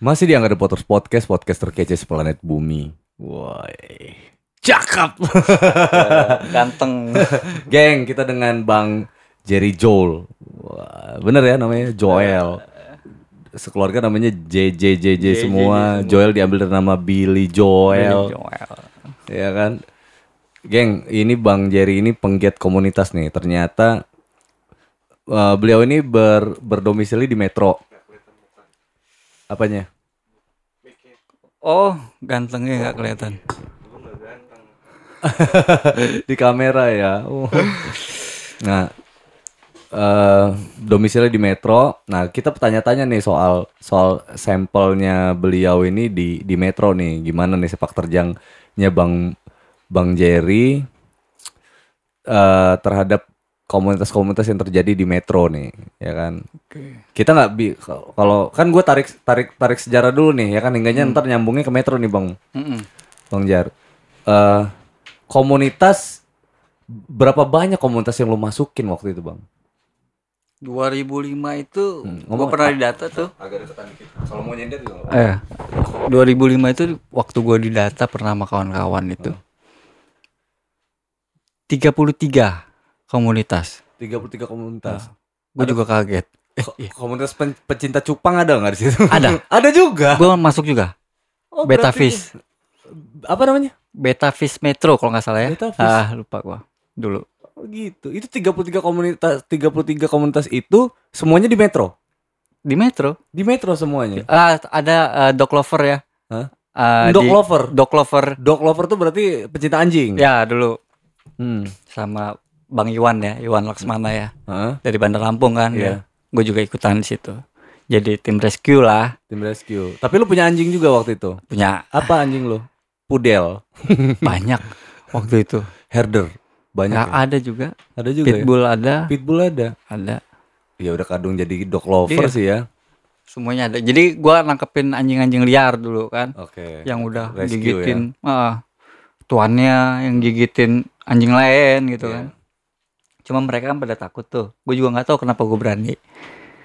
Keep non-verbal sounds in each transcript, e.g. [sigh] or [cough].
Masih di Angga The Potters Podcast, podcast terkece seplanet bumi. Woi, cakep. [laughs] Ganteng. [laughs] Geng, kita dengan Bang Jerry Joel. Wah, bener ya namanya Joel. Sekeluarga namanya JJJJ semua. Joel diambil dari nama Billy Joel. Joel. Ya kan? Geng, ini Bang Jerry ini penggiat komunitas nih. Ternyata eh, beliau ini ber, berdomisili di Metro. Apanya? Oh, gantengnya nggak kelihatan. [laughs] di kamera ya. Oh. Nah, eh domisili di Metro. Nah, kita bertanya-tanya nih soal soal sampelnya beliau ini di di Metro nih. Gimana nih sepak terjangnya Bang Bang Jerry eh terhadap komunitas-komunitas yang terjadi di Metro nih, ya kan? Kita nggak bi kalau kan gue tarik tarik tarik sejarah dulu nih, ya kan? Hingganya ntar nyambungnya ke Metro nih, Bang. Mm-mm. Bang Jar. Eh komunitas berapa banyak komunitas yang lu masukin waktu itu, Bang? 2005 itu Hmm, ngomong- pernah didata tuh. Agak deketan dikit. Kalau mau nyender juga. Eh, 2005 itu waktu gua didata pernah sama kawan-kawan itu. 33 komunitas. 33 komunitas. Gue juga kaget. Ko- Komunitas pen- pecinta cupang ada nggak di situ? Ada. [laughs] ada juga. Gue masuk juga. Oh, Beta Fish. Apa namanya? Beta Fish Metro kalau nggak salah ya. Beta Fish. Ah, lupa gua. Dulu. Oh, gitu. Itu 33 komunitas 33 komunitas itu semuanya di Metro. Di Metro. Di Metro semuanya. Ah, ada eh, dog lover ya. Hah? Ah, Dog di- lover. Dog lover. Dog lover tuh berarti pecinta anjing. Ya, dulu Hmm. sama Bang Iwan ya, Iwan Laksmana ya. Hah? Dari Bandar Lampung kan. Iya. Gue juga ikutan di situ. Jadi tim rescue lah, Tim rescue. Tapi lu punya anjing juga waktu itu. punya Apa anjing lu? Pudel. [laughs] banyak waktu itu. Herder. Banyak. Nah, ya? ada juga. Ada juga ya? Pitbull ada, Pitbull ada. ada. Ya udah kadung jadi dog lover Iya. sih ya. Semuanya ada. Jadi gua nangkepin anjing-anjing liar dulu kan. Oke. yang udah Rescue gigitin ah, tuannya yang gigitin anjing lain gitu Iya. kan cuma mereka kan pada takut tuh gue juga nggak tahu kenapa gue berani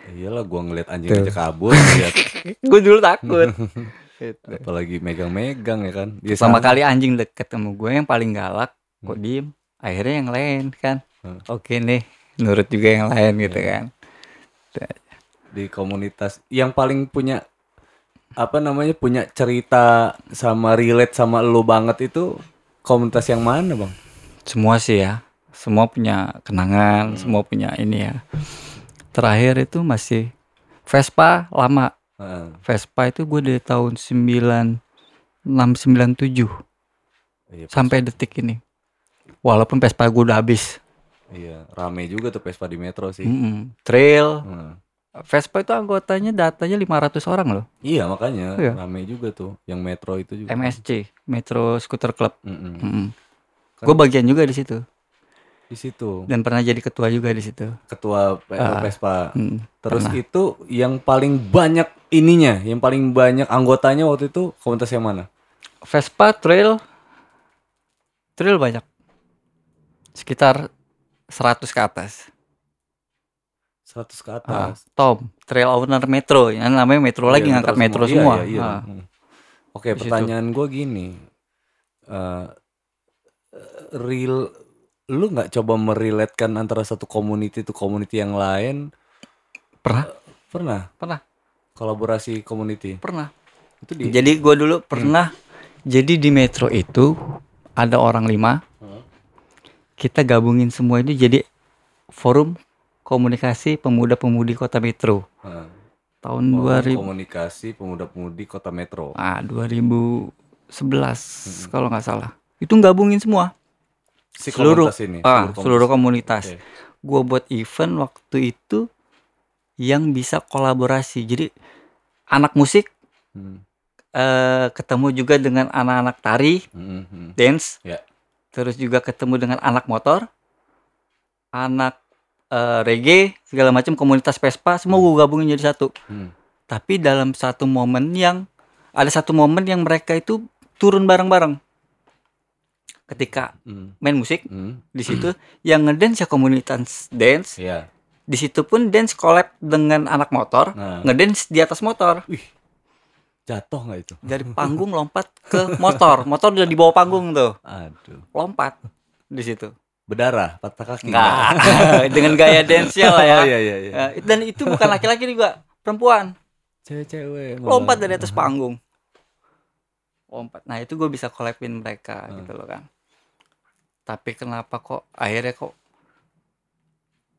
Iyalah gua ngeliat anjing Tuh. aja kabur lihat [laughs] gue dulu takut [laughs] Gitu. apalagi megang-megang ya kan. Ya, sama kali anjing deket sama gue yang paling galak kok diem akhirnya yang lain kan Hmm. oke nih nurut juga yang lain gitu Iya. kan di komunitas yang paling punya apa namanya punya cerita sama relate sama lu banget itu komunitas yang mana bang? semua sih ya semua punya kenangan semua punya ini ya terakhir itu masih Vespa lama Heeh. Vespa itu gue dari tahun 9697 Iya, sampai detik ini. Walaupun Vespa gue udah habis. iya rame juga tuh Vespa di Metro sih. Mm-mm. Trail. Heeh. Vespa itu anggotanya datanya 500 orang loh. Iya makanya Iya. rame juga tuh yang Metro itu juga. MSC, Metro Scooter Club. Mm-mm. Mm-mm. Gue bagian juga di situ Di situ dan pernah jadi ketua juga di situ. ketua Ah. Vespa. Mm, Terus pernah. itu yang paling banyak ininya, yang paling banyak anggotanya waktu itu komunitas yang mana? Vespa trail trail banyak. Sekitar 100 ke atas. 100 ke Ah, atas. Tom, trail owner Metro, yang namanya Metro lagi Iya, ngangkat Metro Metro semua. semua. Iya, iya. Hmm. Oke, pertanyaan gue gini. Eh, real lu nggak coba meriletkan antara satu community to community yang lain? Pernah, Pernah pernah, kolaborasi community. pernah. Itu di Jadi gue dulu pernah. Jadi di Metro itu ada orang lima. Hmm. Kita gabungin semua ini jadi forum komunikasi pemuda-pemudi kota Metro Heeh. tahun Forum 2000 komunikasi pemuda-pemudi kota Metro. ah 2011 kalau nggak salah. Itu gabungin semua Si seluruh komunitas ini, ah, seluruh komunitas. Oke. Gue buat event waktu itu yang bisa kolaborasi. Jadi anak musik Hmm. eh, ketemu juga dengan anak-anak tari, Hmm, hmm. dance. Ya. Terus juga ketemu dengan anak motor, anak eh, reggae, segala macam komunitas Vespa, semua gue gabungin jadi satu. Hmm. Tapi dalam satu momen yang ada satu momen yang mereka itu turun bareng-bareng. Ketika Hmm. main musik Hmm. di situ yang ngedance ya komunitas dance. Iya. Di situ pun dance collab dengan anak motor, Nah. ngedance di atas motor. Wih. Jatuh nggak itu? dari panggung lompat ke motor motor udah di bawah panggung tuh Aduh. lompat di situ Berdarah, patah kaki. Enggak, [laughs] dengan gaya dansial lah ya. Oh iya iya iya. Ya, Dan itu bukan laki-laki juga, perempuan. Cewek-cewek. Lompat dari atas panggung. Lompat. Nah, itu gue bisa kolektin mereka Hmm. gitu loh kan. Tapi kenapa kok akhirnya kok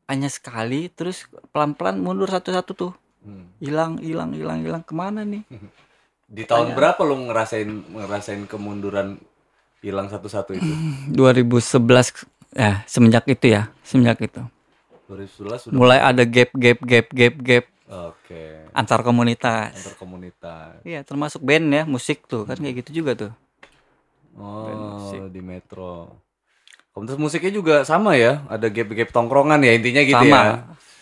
hanya sekali terus pelan-pelan mundur satu-satu tuh. Hmm. Hilang, hilang, hilang, hilang ke mana nih? [laughs] Di tahun Tanya. berapa lu ngerasain ngerasain kemunduran hilang satu-satu itu? [laughs] 2011 ya, semenjak itu ya, semenjak itu. 2011 sudah. Mulai ada gap gap gap gap gap Oke. antar komunitas. Antar komunitas. Iya, termasuk band ya, musik tuh kan kayak gitu juga tuh. Oh, di metro. Komunitas musiknya juga sama ya, ada gap-gap tongkrongan ya intinya gitu Sama. ya.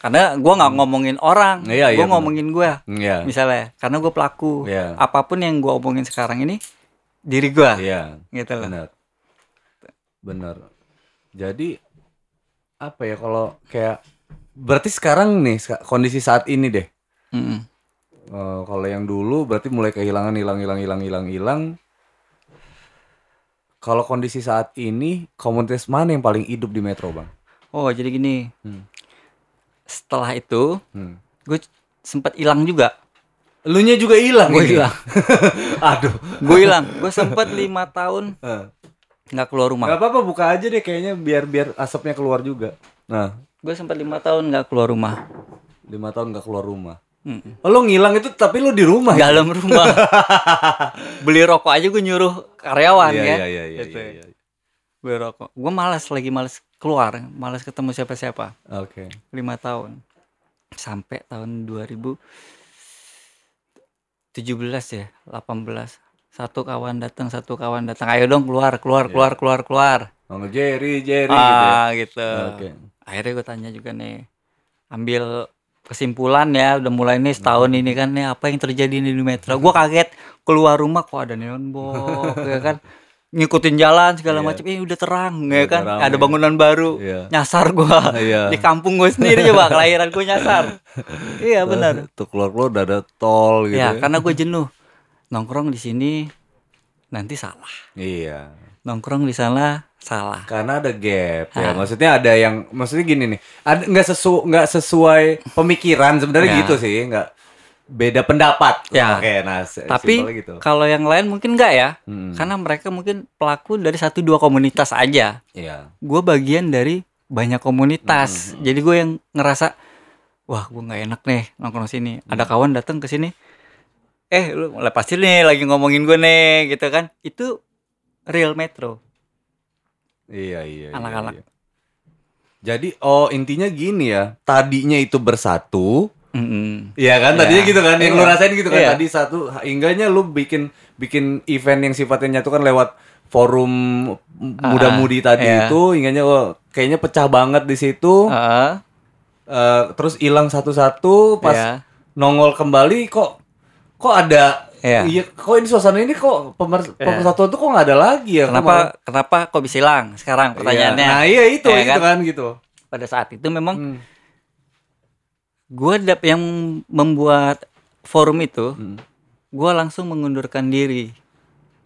Karena gua nggak ngomongin orang, Iya, iya, gua benar. ngomongin gua Iya. misalnya. Karena gue pelaku. Iya. Apa pun yang gua omongin sekarang ini diri gua, Iya. gitu loh. Benar. Benar. Jadi apa ya kalau kayak berarti sekarang nih kondisi saat ini deh. Mm-mm. Eh, kalau yang dulu berarti mulai kehilangan hilang hilang hilang hilang hilang. Kalau kondisi saat ini komunitas mana yang paling hidup di Metro, Bang? Oh, jadi gini. Hmm. Setelah itu, Hmm. gue sempat hilang juga. Elunya juga hilang Gue hilang. [laughs] Aduh. Gue hilang. Gue sempat lima tahun [laughs] nggak keluar rumah. Gak apa-apa buka aja deh kayaknya biar biar asapnya keluar juga. Nah, Gue sempat lima tahun nggak keluar rumah. lima tahun gak keluar rumah. Oh, lo ngilang itu tapi lo di rumah. ya? Dalam rumah. [laughs] Beli rokok aja gue nyuruh karyawan Iya, ya. iya, iya, iya, Gitu. iya, iya. Beli rokok. Gue malas lagi malas keluar, malas ketemu siapa-siapa. Oke. lima tahun sampai tahun 2017 ya 18 satu kawan datang satu kawan datang ayo dong keluar keluar keluar keluar keluar Oh, Jerry, Jerry gitu ya. ah gitu Oke. akhirnya gue tanya juga nih ambil kesimpulan ya udah mulai nih setahun ini kan nih apa yang terjadi nih di metro gue kaget keluar rumah kok ada neon box ya kan ngikutin jalan segala Iya. macam ini udah terang ya kan rame. ada bangunan baru Iya. nyasar gua [laughs] Iya. di kampung gue sendiri coba kelahiran gue nyasar [laughs] iya benar Tuh keluar-keluar udah ada tol gitu. ya Ya, karena gue [laughs] jenuh nongkrong di sini nanti salah Iya. Nongkrong di sana salah Karena ada gap ya. Ah. Maksudnya ada yang maksudnya gini nih. Ada nggak sesu nggak sesuai pemikiran sebenarnya Ya. gitu sih, nggak beda pendapat. Ya. Oke, nah tapi gitu. kalau yang lain mungkin enggak ya Hmm. karena mereka mungkin pelaku dari satu dua komunitas aja Iya. gue bagian dari banyak komunitas Hmm. jadi gue yang ngerasa wah gue nggak enak nih nongkrong sini Hmm. ada kawan datang ke sini eh lu lepasin nih lagi ngomongin gue nih gitu kan itu real metro Iya, iya. iya, Anak-anak. iya. Jadi oh intinya gini ya. Tadinya itu bersatu, Mm-mm. Iya kan tadinya Iya. gitu kan yang lu Iya. rasain gitu kan Iya. tadi satu hingganya lu bikin bikin event yang sifatnya nyatu kan lewat forum muda-mudi tadi iya. itu hingganya oh, kayaknya pecah banget di situ Heeh, Eh, terus hilang satu-satu pas iya. nongol kembali kok kok ada Iya. iya kok ini suasana ini kok pemer, pemersatuan tuh kok nggak ada lagi ya Kenapa malah- kenapa kok bisa hilang sekarang Iya. pertanyaannya? nah iya itu Iya itu kan? kan gitu Pada saat itu memang Hmm. gue dap yang membuat forum itu, Hmm. gue langsung mengundurkan diri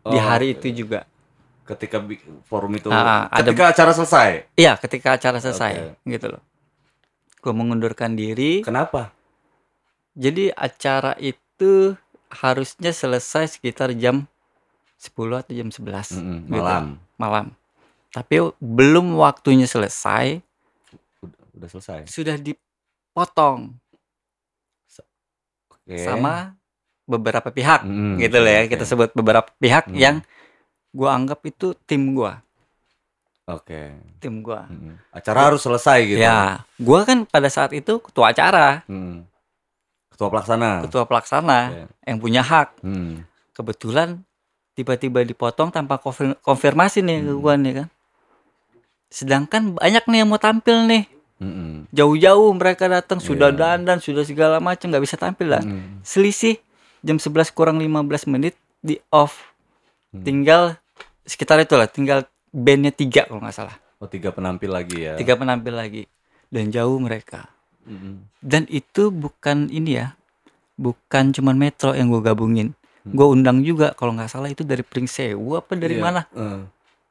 di Oh, hari oke. itu juga. ketika forum itu Ah, ada- ketika acara selesai Iya, ketika acara selesai, gitu loh. Gue mengundurkan diri. kenapa Jadi acara itu harusnya selesai sekitar jam 10 atau jam 11 Mm-mm, gitu. malam malam. Tapi belum waktunya selesai, udah, udah selesai sudah dipotong Oke. sama beberapa pihak. Mm, gitu loh ya oke. kita sebut beberapa pihak Hmm. yang gua anggap itu tim gua Oke. tim gua Mm. Acara harus selesai gitu. ya gua kan pada saat itu ketua acara Mm. Ketua pelaksana. ketua pelaksana Oke. yang punya hak Mm. kebetulan tiba-tiba dipotong tanpa konfir- konfirmasi nih ke Hmm. gua nih kan sedangkan banyak nih yang mau tampil nih Mm-mm. jauh-jauh mereka datang sudah Iya. dandan sudah segala macam nggak bisa tampil lah Mm. selisih jam 11 kurang 15 menit di off Hmm. tinggal sekitar itulah tinggal bandnya tiga kalau nggak salah Oh tiga penampil lagi ya. tiga penampil lagi dan jauh mereka Dan itu bukan ini ya bukan cuman metro yang gue gabungin gue undang juga kalau nggak salah itu dari Pringsewu apa dari Iya. mana Eh,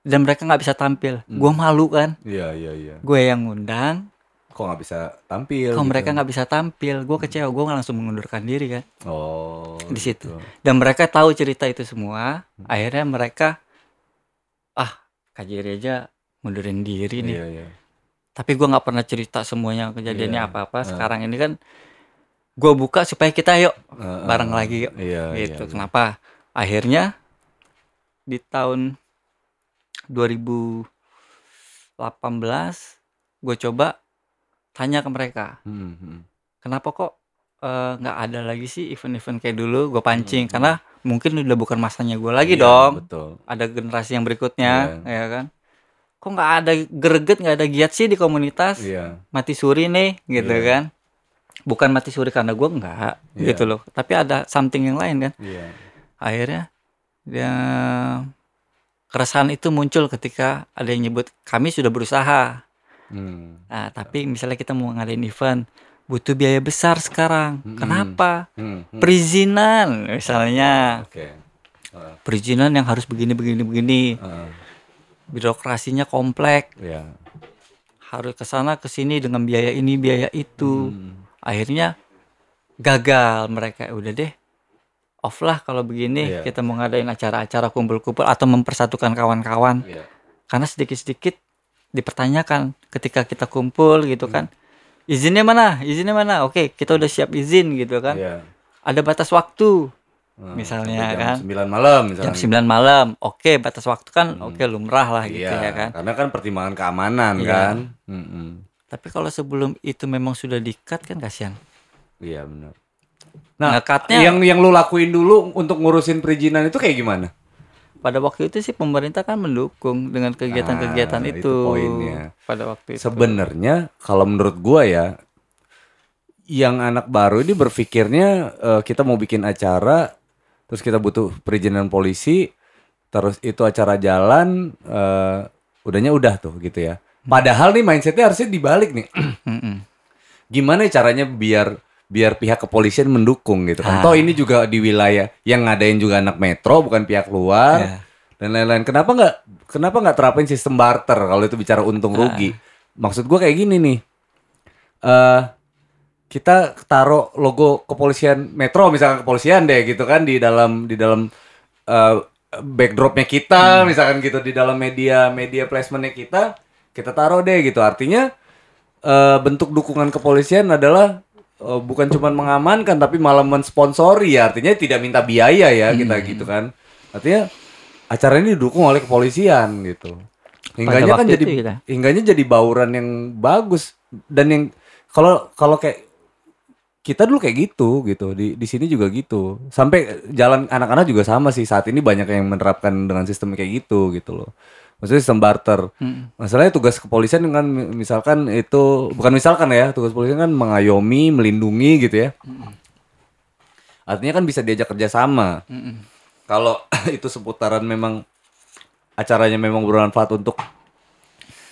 dan mereka nggak bisa tampil Hmm. gue malu kan Iya iya iya. gue yang ngundang Kok nggak bisa tampil? kalau gitu? mereka nggak bisa tampil gue kecewa gue langsung mengundurkan diri kan Oh. di situ. gitu. dan mereka tahu cerita itu semua akhirnya mereka ah kajiri aja mundurin diri nih Iya iya. Tapi gue nggak pernah cerita semuanya kejadiannya Iya. apa-apa Ah. sekarang ini kan gue buka supaya kita yuk Eh, bareng eh, lagi yuk Iya gitu iya. kenapa akhirnya di tahun 2018 gue coba tanya ke mereka Hmm, hmm. kenapa kok eh, nggak ada lagi sih event-event kayak dulu gue pancing Hmm. karena mungkin udah bukan masanya gue lagi Iya, dong Betul. ada generasi yang berikutnya Iya. ya kan kok nggak ada greget nggak ada giat sih di komunitas Iya. mati suri nih gitu Iya. kan bukan mati suri karena gue nggak Iya. gitu loh tapi ada something yang lain kan Iya. akhirnya dia keresahan itu muncul ketika ada yang nyebut kami sudah berusaha Hmm. nah tapi misalnya kita mau ngadain event butuh biaya besar sekarang Mm-mm. kenapa Hmm, hmm. perizinan misalnya Oke. Eh, perizinan yang harus begini begini begini eh, birokrasinya kompleks Iya. harus ke sana ke sini dengan biaya ini biaya itu Hmm. akhirnya gagal mereka udah deh off lah kalau begini Iya. kita mau ngadain acara-acara kumpul-kumpul atau mempersatukan kawan-kawan Iya. karena sedikit-sedikit dipertanyakan ketika kita kumpul gitu Hmm. kan izinnya mana izinnya mana oke kita udah siap izin gitu kan Iya. ada batas waktu Eh, Misalnya jam kan. 9 malam misalnya. jam 9 malam oke batas waktu kan Hmm. oke lumrah lah gitu Iya, ya kan Karena kan pertimbangan keamanan Iya. kan. Mm-mm. tapi kalau sebelum itu memang sudah dikat kan kasihan Iya benar. Nah, Ngekatnya- yang yang lu lakuin dulu untuk ngurusin perizinan itu kayak gimana? pada waktu itu sih pemerintah kan mendukung dengan kegiatan-kegiatan Ah, itu, itu poinnya. pada waktu itu Sebenarnya kalau menurut gua ya yang anak baru ini berpikirnya eh, kita mau bikin acara terus kita butuh perizinan polisi terus itu acara jalan eh, udahnya udah tuh gitu ya. Padahal nih mindsetnya harusnya dibalik nih. [clears throat] Gimana caranya biar biar pihak kepolisian mendukung gitu kan. Ah. Toh ini juga di wilayah yang ngadain juga anak metro bukan pihak luar Ya. dan lain-lain. Kenapa nggak kenapa nggak terapin sistem barter kalau itu bicara untung Ah. rugi? Maksud gua kayak gini nih. eh kita taruh logo kepolisian metro misalkan kepolisian deh gitu kan di dalam di dalam eh, backdropnya kita Hmm. misalkan gitu di dalam media media placementnya kita kita taruh deh gitu artinya eh, bentuk dukungan kepolisian adalah eh, bukan cuma mengamankan tapi malah mensponsori ya artinya tidak minta biaya ya kita Hmm. gitu kan artinya acara ini didukung oleh kepolisian gitu hingganya kan jadi kita. hingganya jadi bauran yang bagus dan yang kalau kalau kayak kita dulu kayak gitu gitu. Di di sini juga gitu. Sampai jalan anak-anak juga sama sih. Saat ini banyak yang menerapkan dengan sistem kayak gitu gitu loh. Maksudnya sistem barter. Mm-mm. masalahnya tugas kepolisian kan mi- misalkan itu bukan misalkan ya tugas kepolisian kan mengayomi melindungi gitu ya. Artinya kan bisa diajak kerjasama Mm-mm. kalau [laughs] itu seputaran memang acaranya memang bermanfaat untuk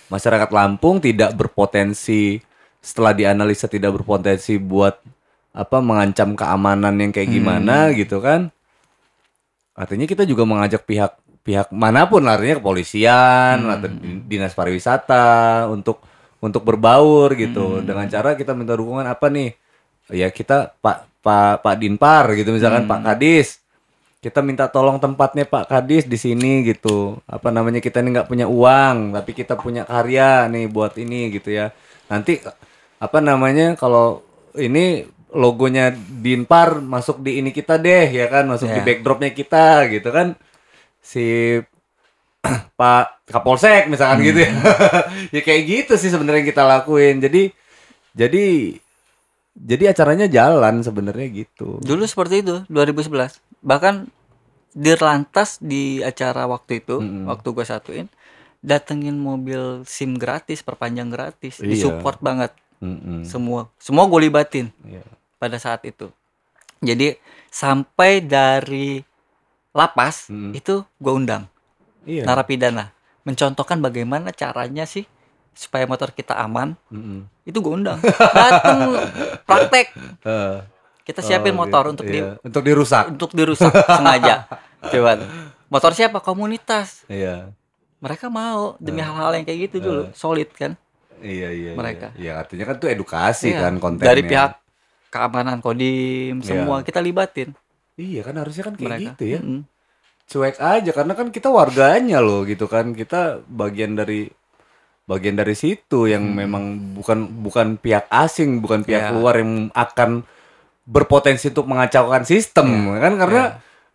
masyarakat Lampung tidak berpotensi setelah dianalisa tidak berpotensi buat apa mengancam keamanan yang kayak gimana gitu kan. Artinya kita juga mengajak pihak pihak mana pun artinya kepolisian atau di- dinas pariwisata untuk untuk berbaur gitu. Dengan cara kita minta dukungan apa nih? Ya kita Pak Pak Pak Dinpar gitu misalkan Pak Kadis. Kita minta tolong tempatnya Pak Kadis di sini gitu. Apa namanya kita ini nggak punya uang tapi kita punya karya nih buat ini gitu ya. Nanti apa namanya kalau ini logonya Dinpar masuk di ini kita deh ya kan? Masuk di Ya. backdropnya kita gitu kan? Si [clears throat] Pak Kapolsek misalkan gitu ya. [laughs] Ya kayak gitu sih sebenarnya kita lakuin. Jadi jadi jadi acaranya jalan sebenarnya gitu. Dulu seperti itu 2011 bahkan dirlantas di acara waktu itu Mm-mm. waktu gua satuin datengin mobil SIM gratis perpanjang gratis. Iya. disupport banget Mm-mm. semua semua gue libatin Iya. pada saat itu jadi sampai dari lapas Mm. itu gue undang Iya. narapidana mencontohkan bagaimana caranya sih supaya motor kita aman Mm-mm. itu gue undang datang praktek [laughs] Kita siapin Oh, motor gitu. untuk di Iya, untuk dirusak. untuk dirusak sengaja. [laughs] Coba. Motor siapa? Komunitas. Iya. Mereka mau demi hal-hal yang kayak gitu dulu, solid kan? Iya iya. Mereka. Iya, Iya, artinya kan tuh edukasi Iya. kan kontennya. Dari pihak keamanan kodim semua kita libatin Iya kan harusnya kan kayak mereka. gitu ya. Mm-mm. Cuek aja karena kan kita warganya loh gitu kan. Kita bagian dari bagian dari situ yang memang bukan bukan pihak asing, bukan pihak Hmm. Iya. luar yang akan berpotensi untuk mengacaukan sistem kan karena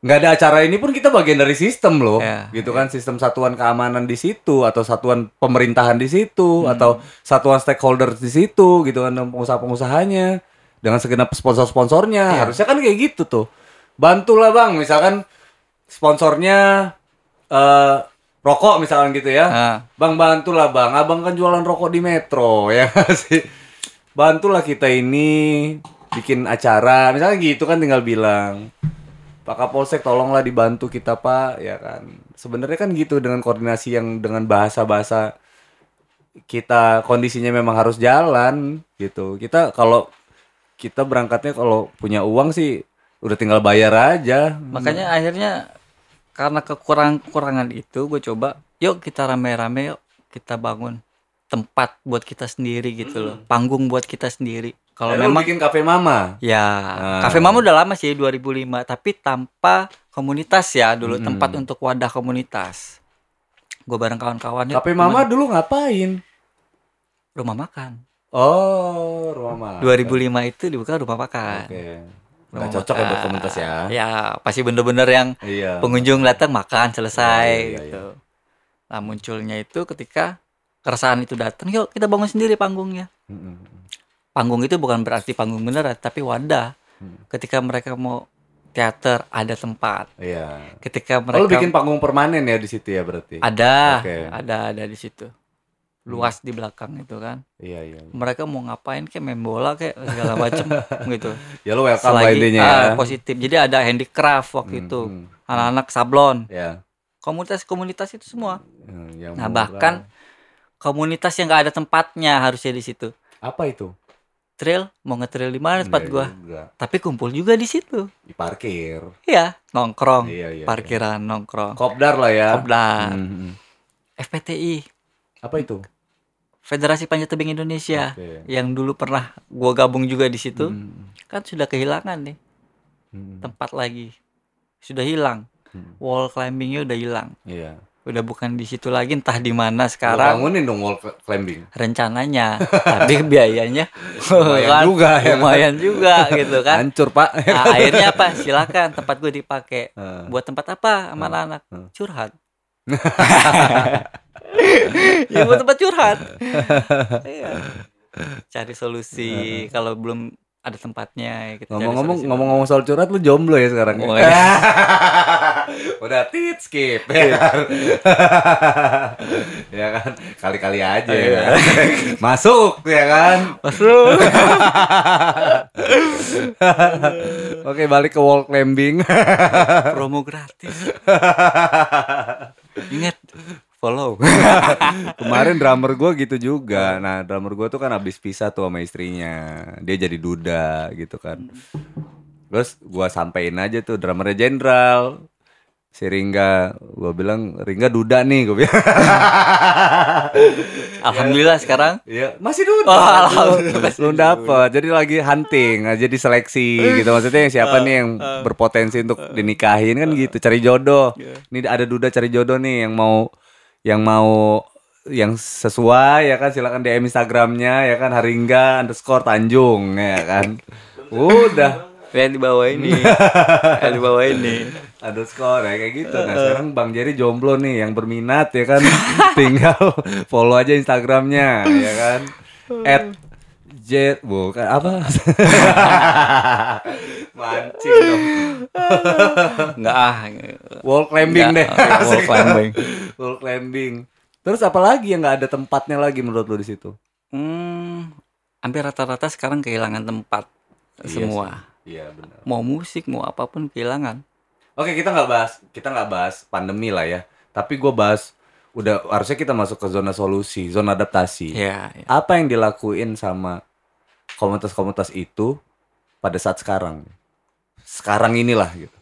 nggak ada acara ini pun kita bagian dari sistem loh Iya, gitu kan sistem satuan keamanan di situ atau satuan pemerintahan di Hmm. situ atau satuan stakeholder di situ gitu kan pengusaha-pengusahanya dengan segenap sponsor-sponsornya. Iya. harusnya kan kayak gitu tuh. Bantulah bang. Misalkan sponsornya eh rokok misalkan gitu ya. Ah, Bang bantulah bang, abang kan jualan rokok di Metro [laughs] ya sih. Bantulah kita ini bikin acara, misalnya gitu kan tinggal bilang, Pak Kapolsek tolonglah dibantu kita pak, ya kan. Sebenarnya kan gitu dengan koordinasi yang dengan bahasa-bahasa kita kondisinya memang harus jalan gitu. Kita kalau kita berangkatnya kalau punya uang sih udah tinggal bayar aja. makanya akhirnya karena kekurangan-kekurangan itu gue coba yuk kita rame-rame yuk kita bangun tempat buat kita sendiri gitu loh panggung buat kita sendiri kalau lu memang bikin kafe mama. ya Ah. kafe mama udah lama sih 2005 tapi tanpa komunitas ya dulu Mm-mm. tempat untuk wadah komunitas gue bareng kawan-kawan yuk, Kafe mama dulu ngapain? rumah makan Oh, rumah makan. 2005 itu dibuka rumah makan Oke. Rumah Nggak cocok ya buat makan. komunitas ya. ya pasti bener-bener yang Iya. pengunjung datang makan selesai Iya, iya, gitu. Nah munculnya itu ketika keresahan itu datang, yuk kita bangun sendiri panggungnya. Mm-mm. Panggung itu bukan berarti panggung beneran, tapi wadah. Hmm. Ketika mereka mau teater ada tempat. Iya. Ketika Oh, mereka bikin panggung permanen ya di situ ya berarti? ada, Oke. ada ada di situ. Luas di belakang itu kan. Iya, iya. Mereka mau ngapain kayak main bola kayak segala macem [laughs] gitu. Ya lu welcome Selagi ah, ya. positif. Jadi ada handicraft waktu Hmm, itu. hmm. Anak-anak sablon, Ya. komunitas-komunitas itu semua. Hmm, yang Nah, murah. bahkan komunitas yang nggak ada tempatnya harusnya di situ. apa itu? Trail mau nge-trail di mana tempat gua? juga. Tapi kumpul juga di situ. Di parkir. Iya, nongkrong, Iya, iya. parkiran nongkrong. Kopdar lah ya. Kopdar, Hmm, hmm. FPTI, Apa itu? Federasi Panjat Tebing Indonesia. Oke. Yang dulu pernah gua gabung juga di situ, Hmm, kan sudah kehilangan nih hmm, tempat lagi. Sudah hilang. hmm. Wall climbingnya udah hilang. Iya. Udah bukan di situ lagi, entah di mana Lu sekarang. bangunin dong wall cl- climbing. rencananya. [laughs] Tapi biayanya. Lumayan kan juga, ya. lumayan juga gitu kan. Hancur, Pak. nah, akhirnya apa? Silakan tempat gue dipakai [laughs] Eh, buat tempat apa? Sama anak Hmm. curhat. [laughs] Ya buat tempat curhat. Iya. cari solusi. Kalau belum ada tempatnya ya cari Ngomong-ngomong ngomong-ngomong soal curhat lu jomblo ya sekarang ya? Oh, [laughs] iya. Udah tit skip ya kan. [laughs] ya kan kali-kali aja ya Iya. kan. [laughs] Masuk ya kan. masuk Oke, balik ke wall climbing. promo gratis ingat follow [laughs] Kemarin drummer gue gitu juga. Nah, drummer gue tuh kan abis pisah tuh sama istrinya. Dia jadi duda gitu kan. Terus gue sampein aja tuh drummernya jenderal. Si Ringga, gue bilang Ringga duda nih, gue bilang. [laughs] alhamdulillah sekarang Iya, masih duda. Oh, alhamdulillah. Belum dapet. Jadi lagi hunting, aja di seleksi gitu. Maksudnya yang siapa nih yang berpotensi untuk dinikahin kan gitu, cari jodoh. Ini ada duda cari jodoh nih yang mau yang mau yang sesuai ya kan? Silakan DM Instagramnya ya kan? Haringga underscore Tanjung ya kan. Udah. Lihat di bawah ini. [laughs] Lihat di bawah ini. Underscore ya kayak gitu. Nah sekarang Bang Jerry jomblo nih yang berminat ya kan? [laughs] Tinggal follow aja Instagramnya ya kan. At Jet bukan apa? [laughs] Mancing dong. [laughs] Enggak ah. Wall climbing deh. Enggak, oke, wall climbing. [laughs] Wall climbing. Terus apa lagi yang nggak ada tempatnya lagi menurut lo di situ? Hmm, hampir rata-rata sekarang kehilangan tempat Iya semua. Iya benar. Mau musik, mau apa pun kehilangan. Oke kita nggak bahas kita nggak bahas pandemi lah ya. Tapi gue bahas udah harusnya kita masuk ke zona solusi, zona adaptasi. Ya, ya. Apa yang dilakuin sama komunitas-komunitas itu pada saat sekarang. Sekarang inilah gitu.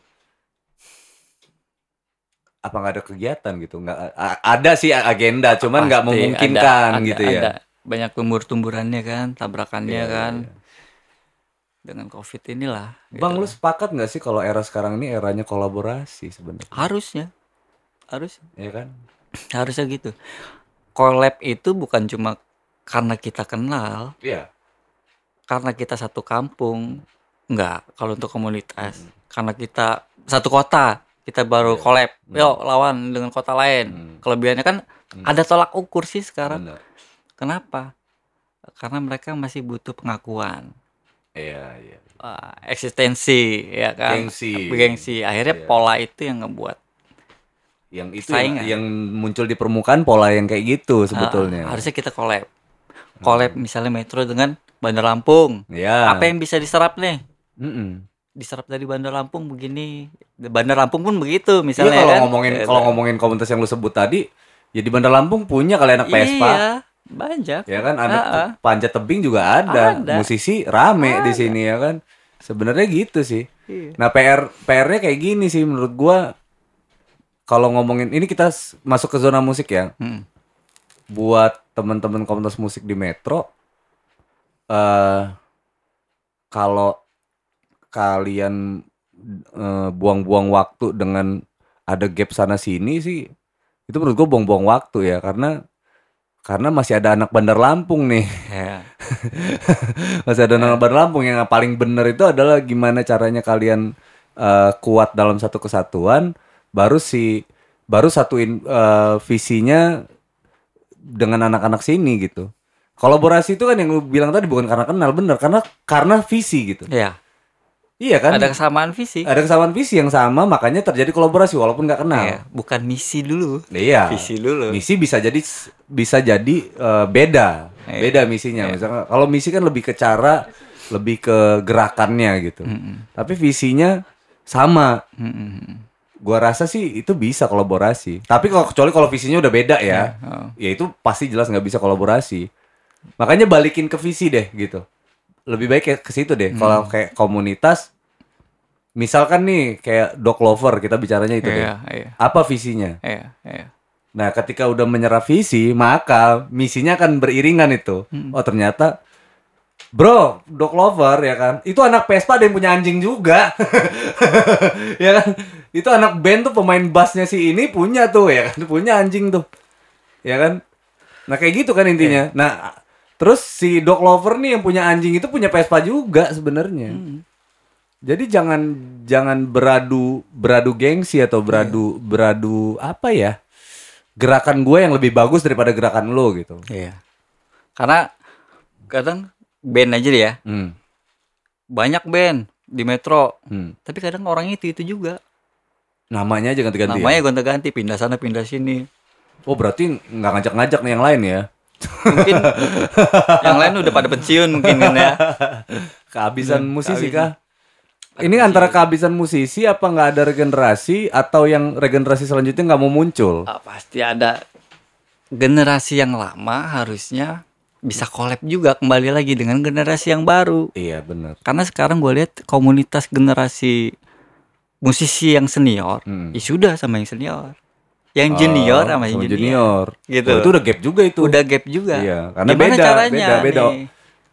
Apa nggak ada kegiatan gitu? Nggak ada sih agenda, cuman nggak memungkinkan ada- ada- gitu ya. ada. Banyak tumbuh-tumburannya kan, tabrakannya Iya, kan. iya. Dengan Covid inilah. Bang, gitu. lu sepakat nggak sih kalau era sekarang ini eranya kolaborasi sebenarnya? harusnya harus Iya kan? harusnya gitu. Collab itu bukan cuma karena kita kenal, Iya. Karena kita satu kampung. Enggak, kalau untuk komunitas. Karena kita satu kota, kita baru Iya. collab. Hmm. Yuk lawan dengan kota lain. Hmm. Kelebihannya kan Hmm. ada tolak ukur sih sekarang. Benar. Kenapa? Karena mereka masih butuh pengakuan. Iya, iya. Wah, eksistensi ya kan Gengsi. gengsi akhirnya Iya. pola itu yang ngebuat Yang itu yang, Saingan. yang muncul di permukaan pola yang kayak gitu sebetulnya. Ah, harusnya kita collab collab misalnya Metro dengan Bandar Lampung Ya. apa yang bisa diserap nih Mm-mm. diserap dari Bandar Lampung begini Bandar Lampung pun begitu Iya misalnya kalau kan ngomongin Gitu. kalau ngomongin komunitas yang lu sebut tadi, ya di Bandar Lampung punya kali anak Vespa. iya banyak Ya kan anak Ah, ah. panjat tebing juga ada. Ada. Musisi rame di sini ya kan. Sebenarnya gitu sih. Iya. Nah, PR PR-nya kayak gini sih menurut gua. Kalau ngomongin ini kita masuk ke zona musik ya. Hmm. Buat teman-teman komunitas musik di Metro eh kalau kalian eh, buang-buang waktu dengan ada gap sana sini sih itu menurut gua buang-buang waktu ya karena karena masih ada anak Bandar Lampung nih. Ya. [laughs] masih ada anak Bandar Lampung yang paling bener itu adalah gimana caranya kalian eh, kuat dalam satu kesatuan baru si baru satuin eh, visinya dengan anak-anak sini gitu kolaborasi itu kan yang lu bilang tadi bukan karena kenal bener. Karena karena visi gitu. Iya. iya kan? Ada kesamaan visi. Ada kesamaan visi yang sama makanya terjadi kolaborasi walaupun nggak kenal. Iya, bukan misi dulu. Iya. Visi dulu. Misi bisa jadi bisa jadi eh, beda. Iya. beda misinya. Iya. misalnya kalau misi kan lebih ke cara lebih ke gerakannya gitu. Mm-mm. tapi visinya sama. Mm-mm. gua rasa sih itu bisa kolaborasi. Tapi kalau kecuali kalau visinya udah beda ya. Oh. ya itu pasti jelas nggak bisa kolaborasi makanya balikin ke visi deh gitu lebih baik kayak ke situ deh kalau Hmm. kayak komunitas misalkan nih kayak dog lover kita bicaranya itu deh iya iya apa visinya iya Nah, ketika udah menyerap visi, maka misinya akan beriringan itu. Hmm. Oh, ternyata Bro, dog lover ya kan. Itu anak Vespa ada yang punya anjing juga. [laughs] ya kan? Itu anak band tuh pemain bassnya si ini punya tuh ya kan, punya anjing tuh. Ya kan? Nah, kayak gitu kan intinya. Iya. Nah, terus si dog lover nih yang punya anjing itu punya Vespa juga sebenarnya. Hmm. Jadi jangan jangan beradu beradu gengsi atau beradu Iya. beradu apa ya? Gerakan gue yang lebih bagus daripada gerakan lo gitu. Iya. Karena kadang band aja deh ya. Hmm. Banyak band di Metro. hmm. Tapi kadang orangnya itu itu juga. Namanya aja ganti-ganti. ya? Namanya gonta-ganti, pindah sana, pindah sini. Oh berarti nggak ngajak-ngajak nih yang lain ya? Mungkin yang lain udah pada pensiun mungkin kan ya. Kehabisan Hmm, musisi kehabisan. kah? Ini antara kehabisan musisi apa nggak ada regenerasi atau yang regenerasi selanjutnya nggak mau muncul? Ah, pasti ada generasi yang lama harusnya bisa collab juga kembali lagi dengan generasi yang baru. Iya benar. Karena sekarang gue lihat komunitas generasi musisi yang senior, Hmm. ya sudah sama yang senior. Yang junior Oh, sama yang junior. Gitu. Oh, itu udah gap juga itu. Udah gap juga. Iya, karena Gimana beda, caranya beda, beda. nih?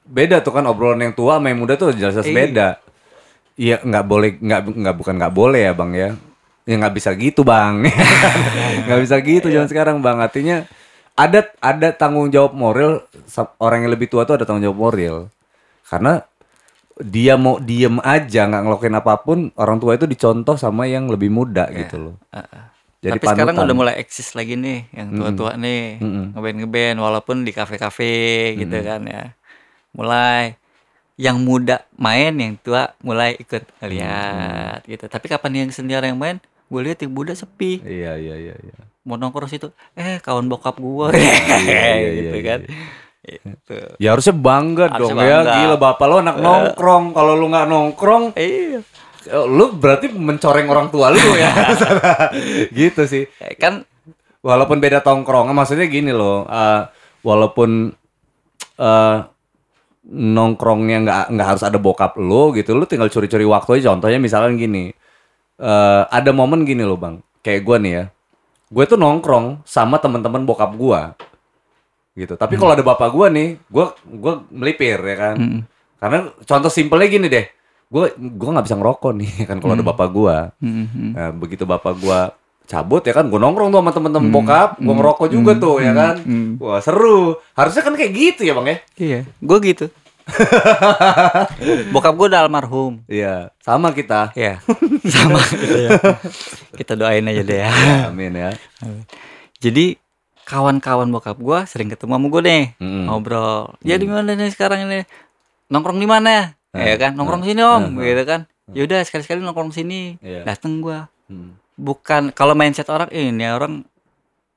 beda tuh kan obrolan yang tua sama yang muda tuh jelas-jelas Iya. beda. Iya nggak boleh nggak nggak bukan nggak boleh ya bang ya. Ya nggak bisa gitu bang. [laughs] Nggak bisa gitu zaman sekarang bang. Artinya ada ada tanggung jawab moral orang yang lebih tua tuh ada tanggung jawab moral. Karena dia mau diem aja nggak ngelakuin apa pun orang tua itu dicontoh sama yang lebih muda Iya. gitu loh. Heeh. Jadi Tapi sekarang panutan. udah mulai eksis lagi nih yang tua-tua nih Mm-mm. ngeband ngeband walaupun di kafe-kafe gitu Mm-mm. kan ya. Mulai yang muda main yang tua mulai ikut ngeliat gitu. Tapi kapan yang senior yang main, gue lihat yang muda sepi. Iya iya iya. iya. Mau nongkrong situ, eh kawan bokap gua iya, [laughs] gitu iya, kan. iya. Itu. Ya harusnya bangga Harusnya dong ya. bangga. Gila bapak lo anak nongkrong. Kalau lu nggak nongkrong, Iya. Eh, lu berarti mencoreng orang tua lu ya. [laughs] gitu sih. Ya, Kan Walaupun beda tongkrongan, maksudnya gini loh. eh, walaupun eh nongkrongnya nggak nggak harus ada bokap lo gitu lu tinggal curi-curi waktu aja contohnya misalkan gini eh ada momen gini loh bang kayak gue nih ya gue tuh nongkrong sama teman-teman bokap gue gitu tapi kalau ada bapak gue nih gue gue melipir ya kan Mm. karena contoh simpelnya gini deh gue gue nggak bisa ngerokok nih [laughs] kan kalau ada bapak gue Mm-mm. Nah, begitu bapak gua cabut ya kan, gua nongkrong tuh sama temen-temen bokap, gua ngerokok juga tuh ya kan. hmm. Wah seru. Harusnya kan kayak gitu ya bang ya? Iya, gue gitu. [laughs] Bokap gue udah almarhum. Iya, sama kita. Ya, sama gitu ya. Kita doain aja deh ya. [laughs] Amin ya. Jadi kawan-kawan bokap gue sering ketemu sama gue nih Mm-mm. ngobrol. Ya di mana nih sekarang ini? Nongkrong di mana? Ya kan, nongkrong sini om, gitu kan. Yaudah sekali-sekali nongkrong sini. Iya. Dateng gue. Hmm. Bukan kalau mindset orang ini orang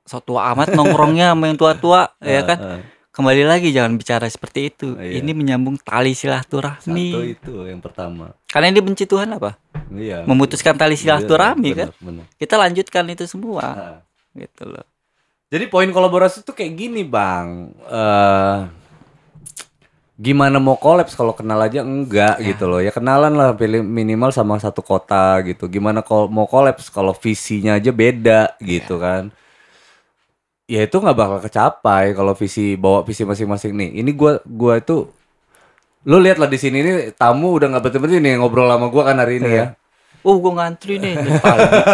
so tua amat nongkrongnya sama yang tua-tua, [laughs] ya kan. Eh, Kembali lagi jangan bicara seperti itu. Iya. Ini menyambung tali Satu silaturahmi. itu yang pertama. Karena dia benci Tuhan apa? Iya. Memutuskan tali silaturahmi Iya, kan. bener. Kita lanjutkan itu semua. Nah, Gitu loh. Jadi poin kolaborasi tuh kayak gini bang. eh gimana mau kolaps? Kalau kenal aja enggak gitu loh. Ya kenalan lah pilih minimal sama satu kota gitu. Gimana kalau mau kolaps? Kalau visinya aja beda gitu kan. Ya itu nggak bakal kecapai kalau visi bawa visi masing-masing nih. Ini gua gua itu lu lihat lah di sini nih tamu udah nggak berhenti nih ngobrol sama gua kan hari ini ya. Oh, gue ngantri nih.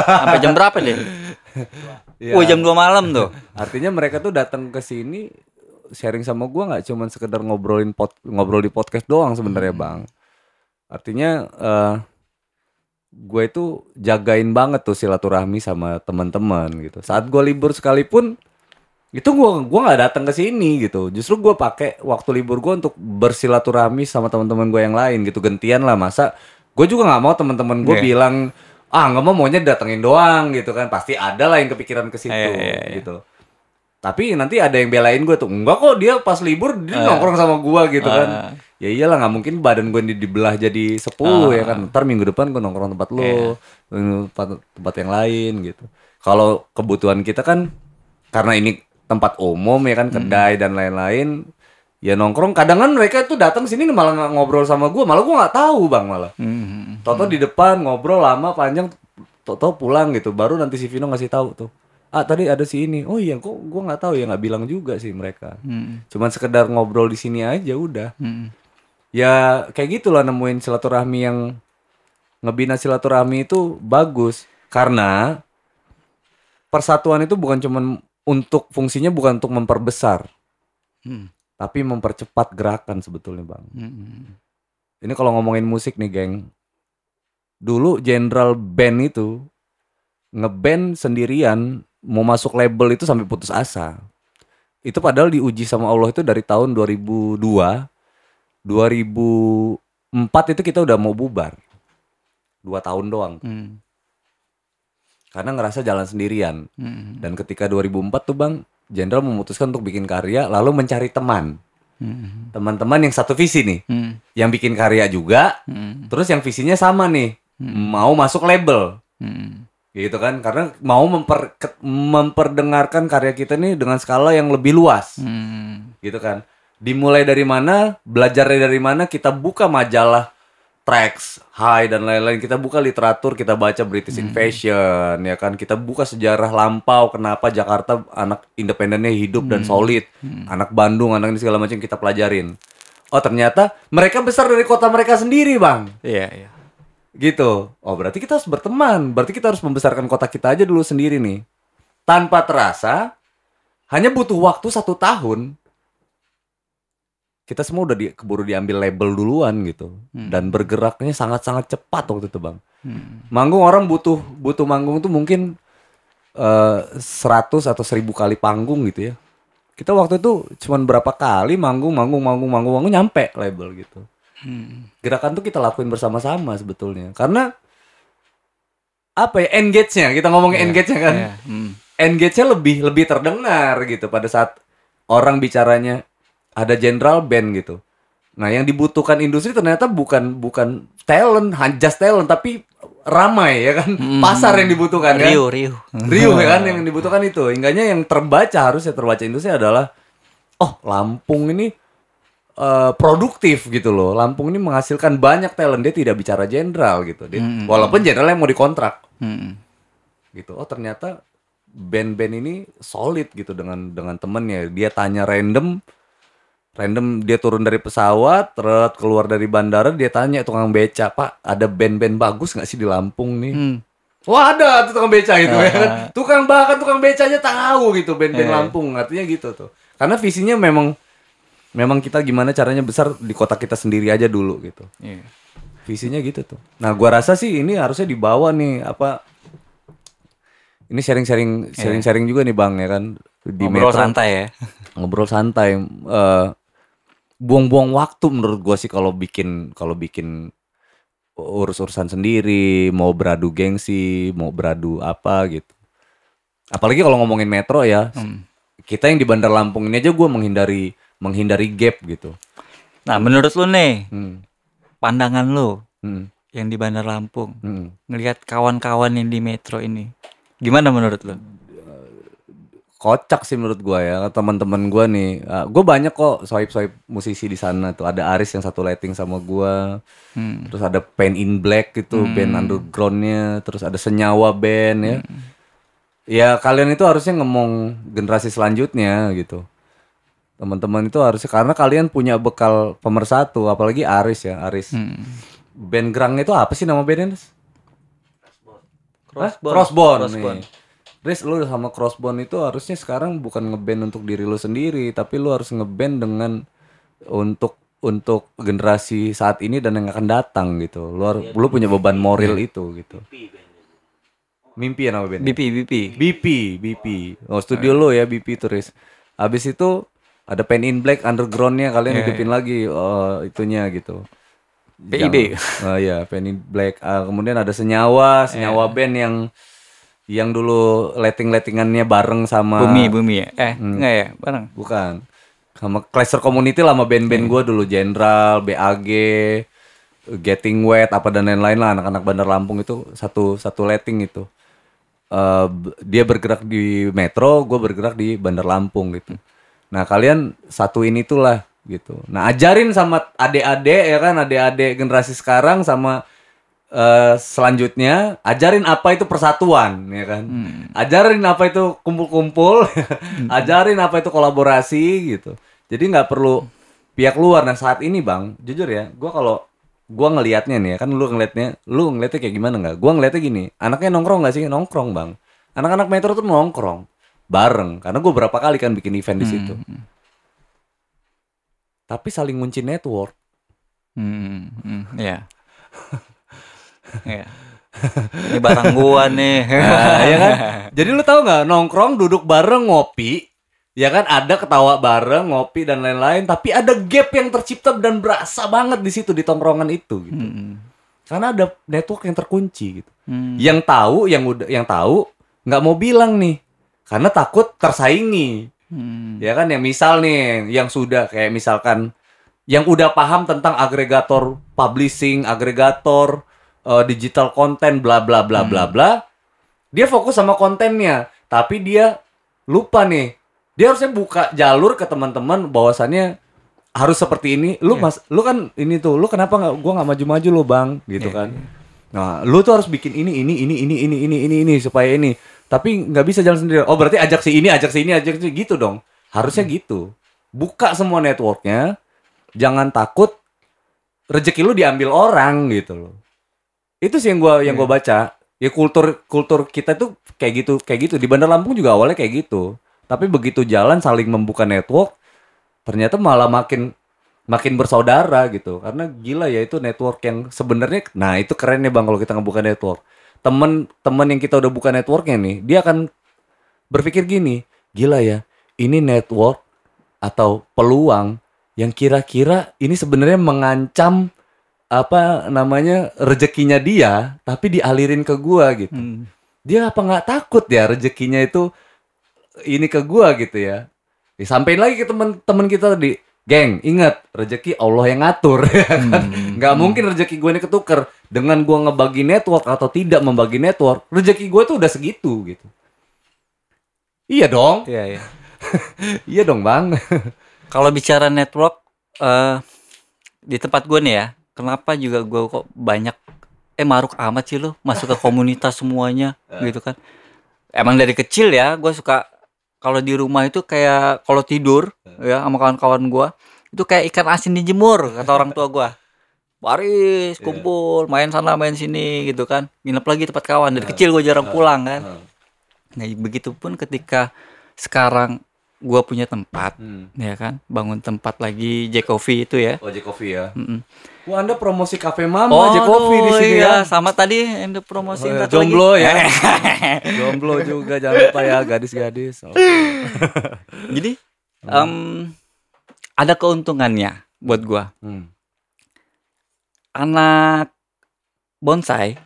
Sampai jam berapa deh? [laughs] Iya. Oh, jam 2 malam tuh. Artinya mereka tuh datang ke sini sharing sama gua nggak cuman sekedar ngobrolin pod, ngobrol di podcast doang sebenarnya bang. Artinya eh gue itu jagain banget tuh silaturahmi sama teman-teman gitu. Saat gua libur sekalipun itu gua gua nggak datang ke sini gitu. Justru gua pakai waktu libur gua untuk bersilaturahmi sama teman-teman gue yang lain gitu. Gantian lah masa gue juga nggak mau teman-teman gue Iya. bilang ah nggak mau maunya datengin doang gitu kan. Pasti ada lah yang kepikiran ke situ Iya, iya, iya. gitu. Tapi nanti ada yang belain gue tuh enggak kok dia pas libur dia nongkrong sama gua gitu kan. Ah. Ya iyalah nggak mungkin badan gue di- dibelah jadi 10 ya kan. Ntar minggu depan gue nongkrong tempat lo, tempat tempat yang lain gitu. Kalau kebutuhan kita kan karena ini tempat umum ya kan kedai dan lain-lain ya nongkrong kadang kan mereka tuh datang sini malah ngobrol sama gua malah gua nggak tahu bang malah Hmm. Toto di depan ngobrol lama panjang Toto pulang gitu baru nanti si Vino ngasih tahu tuh ah tadi ada si ini oh iya kok gua nggak tahu ya nggak bilang juga sih mereka Hmm. cuman sekedar ngobrol di sini aja udah Hmm. ya kayak gitulah nemuin silaturahmi yang ngebina silaturahmi itu bagus karena persatuan itu bukan cuman untuk fungsinya bukan untuk memperbesar Hmm. tapi mempercepat gerakan sebetulnya bang Hmm. ini kalau ngomongin musik nih geng dulu General Band itu ngeband sendirian mau masuk label itu sampai putus asa itu padahal diuji sama Allah itu dari tahun 2002 2004 itu kita udah mau bubar dua tahun doang Hmm. karena ngerasa jalan sendirian Hmm. dan ketika 2004 tuh bang Jenderal memutuskan untuk bikin karya lalu mencari teman Hmm. teman-teman yang satu visi nih Hmm. yang bikin karya juga Hmm. terus yang visinya sama nih mau masuk label Hmm. Gitu kan? Karena mau memper memperdengarkan karya kita nih dengan skala yang lebih luas. Hmm. gitu kan? Dimulai dari mana belajarnya dari mana kita buka majalah tracks high dan lain-lain. Kita buka literatur kita baca British Invasion ya kan? Kita buka sejarah lampau kenapa Jakarta anak independennya hidup dan solid. Anak Bandung anak ini segala macam kita pelajarin. Oh ternyata mereka besar dari kota mereka sendiri bang. Iya, iya. Gitu. Oh berarti kita harus berteman. Berarti kita harus membesarkan kota kita aja dulu sendiri nih. Tanpa terasa, hanya butuh waktu satu tahun. Kita semua udah di, keburu diambil label duluan gitu. Dan bergeraknya sangat-sangat cepat waktu itu bang. Hmm. Manggung orang butuh butuh manggung tuh mungkin eh 100 atau 1000 kali panggung gitu ya. Kita waktu itu cuman berapa kali manggung, manggung, manggung, manggung, manggung nyampe label gitu Hmm. gerakan tuh kita lakuin bersama-sama sebetulnya karena apa ya engage-nya kita ngomongin engage-nya kan Iya. Hmm. engage-nya lebih lebih terdengar gitu pada saat orang bicaranya ada general band gitu nah yang dibutuhkan industri ternyata bukan bukan talent han- just talent tapi ramai ya kan pasar yang dibutuhkan kan Rio, Rio. Rio ya kan [laughs] yang dibutuhkan itu. Hingganya yang terbaca harusnya terbaca industri adalah oh Lampung ini eh, produktif gitu loh. Lampung ini menghasilkan banyak talent. Dia tidak bicara jenderal gitu. Dia, Walaupun jenderalnya mau dikontrak Hmm. gitu. Oh ternyata band-band ini solid gitu dengan dengan temennya. Dia tanya random, random dia turun dari pesawat, teret keluar dari bandara, dia tanya tukang beca, Pak ada band-band bagus nggak sih di Lampung nih? Hmm. Wah ada tuh tukang beca gitu ya kan. Ah. Tukang bahkan tukang becanya tahu gitu band-band Eh. Lampung. Artinya gitu tuh. Karena visinya memang memang kita gimana caranya besar di kota kita sendiri aja dulu gitu. Iya. Visinya gitu tuh. Nah, gua rasa sih ini harusnya dibawa nih apa ini sharing-sharing sharing-sharing juga nih Bang ya kan di Ngobrol Metro. santai ya. Ngobrol santai. Eh, buang-buang waktu menurut gua sih kalau bikin kalau bikin urus-urusan sendiri, mau beradu gengsi, mau beradu apa gitu. Apalagi kalau ngomongin metro ya, Hmm. kita yang di Bandar Lampung ini aja gua menghindari menghindari gap gitu. Nah, menurut lu nih, Hmm. pandangan lu Hmm. yang di Bandar Lampung, Hmm. ngelihat kawan-kawan yang di metro ini, gimana menurut lu? kocak sih menurut gua ya teman-teman gua nih Uh, gua banyak kok swipe-swipe musisi di sana tuh ada Aris yang satu lighting sama gua Hmm. terus ada Pain in Black gitu band undergroundnya terus ada Senyawa band ya ya kalian itu harusnya ngomong generasi selanjutnya gitu teman-teman itu harusnya karena kalian punya bekal pemersatu apalagi Aris ya Aris Hmm. band gerangnya itu apa sih nama bandnya? Crossbone. Crossbone. Crossbone. nih. Riz, lu sama Crossbone itu harusnya sekarang bukan ngeband untuk diri lu sendiri, tapi lu harus ngeband dengan untuk untuk generasi saat ini dan yang akan datang gitu. Lu har- lu punya beban moral itu gitu. Mimpi ya nama bandnya? BP, BP. BP, BP. Oh, studio lu ya BP itu, Riz. Habis itu ada Pen in Black undergroundnya kalian Iya, hidupin lagi oh, itunya gitu. PIB. Jangan- Oh iya, Pen in Black. Ah, kemudian ada Senyawa, Senyawa Iya. band yang yang dulu letting-lettingannya bareng sama Bumi, Bumi ya? Eh, Hmm. enggak ya? Bareng. bukan. Sama Cluster Community lah sama band-band Iya. gua dulu General, BAG, Getting Wet apa dan lain-lain lah anak-anak Bandar Lampung itu satu satu letting itu. Eh, b- dia bergerak di Metro, gue bergerak di Bandar Lampung gitu. Nah kalian satuin itulah gitu. Nah ajarin sama adik-adik ya kan adik-adik generasi sekarang sama eh, selanjutnya ajarin apa itu persatuan ya kan. Ajarin apa itu kumpul-kumpul, [laughs] ajarin apa itu kolaborasi gitu. Jadi nggak perlu pihak luar. Nah saat ini bang, jujur ya, gua kalau gua ngelihatnya nih ya kan lu ngelihatnya, lu ngelihatnya kayak gimana nggak? Gua ngelihatnya gini, anaknya nongkrong nggak sih? Nongkrong bang. Anak-anak metro tuh nongkrong bareng karena gue berapa kali kan bikin event di situ. Tapi saling ngunci network. Hmm, hmm, iya. Iya. Ini barang gua nih. [laughs] Nah, ya kan? Jadi lu tahu nggak nongkrong duduk bareng ngopi, ya kan ada ketawa bareng ngopi dan lain-lain, tapi ada gap yang tercipta dan berasa banget di situ di tongkrongan itu gitu. Hmm, Karena ada network yang terkunci gitu. hmm. Yang tahu, yang udah yang tahu nggak mau bilang nih. Karena takut tersaingi. Hmm. Ya kan yang misal nih yang sudah kayak misalkan yang udah paham tentang agregator publishing, agregator eh, digital content bla bla bla bla bla. Dia fokus sama kontennya, tapi dia lupa nih. Dia harusnya buka jalur ke teman-teman bahwasannya harus seperti ini. Lu Iya. mas, lu kan ini tuh, lu kenapa nggak gua nggak maju-maju lu, Bang? Gitu Iya, kan. Nah, lu tuh harus bikin ini ini ini ini ini ini ini ini supaya ini. Tapi nggak bisa jalan sendiri. Oh, berarti ajak si ini, ajak si ini, ajak si gitu dong. Harusnya gitu. Buka semua networknya. Jangan takut rezeki lu diambil orang gitu loh. Itu sih yang gua yang gua baca. Ya kultur kultur kita tuh kayak gitu, kayak gitu. Di Bandar Lampung juga awalnya kayak gitu. Tapi begitu jalan saling membuka network, ternyata malah makin makin bersaudara gitu. Karena gila ya itu network yang sebenarnya nah itu kerennya Bang kalau kita ngebuka network. Temen-temen yang kita udah buka networknya nih, dia akan berpikir gini, gila ya, ini network atau peluang yang kira-kira ini sebenarnya mengancam apa namanya rezekinya dia, tapi dialirin ke gua gitu. Hmm. Dia apa nggak takut ya rezekinya itu ini ke gua gitu ya. Disampaikan lagi ke teman-teman kita tadi, geng, ingat rezeki Allah yang ngatur. [laughs] ya kan? Nggak mungkin rezeki gue ini ketuker dengan gua ngebagi network atau tidak membagi network. Rezeki gue tuh udah segitu gitu. Iya dong, Iya, iya. [laughs] iya dong bang. [laughs] Kalau bicara network, eh di tempat gue nih ya, kenapa juga gue kok banyak eh maruk amat sih lo masuk ke komunitas semuanya gitu kan. Emang dari kecil ya gue suka kalau di rumah itu kayak kalau tidur ya sama kawan-kawan gue itu kayak ikan asin dijemur kata orang tua gue. Baris, kumpul, main sana, main sini gitu kan. Nginep lagi tempat kawan. Dari kecil gue jarang pulang kan. Nah, begitupun ketika sekarang gua punya tempat, Hmm. ya kan, bangun tempat lagi Jack Coffee itu ya. Ojek Coffee ya. Mm-mm. Wah, Anda promosi Cafe Mama Ojek Coffee di aduh, sini iya. ya. Sama tadi yang promosi Oh, ya, jomblo ya. [laughs] Jomblo juga jangan lupa ya gadis-gadis. [laughs] Oke. Jadi em, ada keuntungannya buat gua. Hmm. Anak bonsai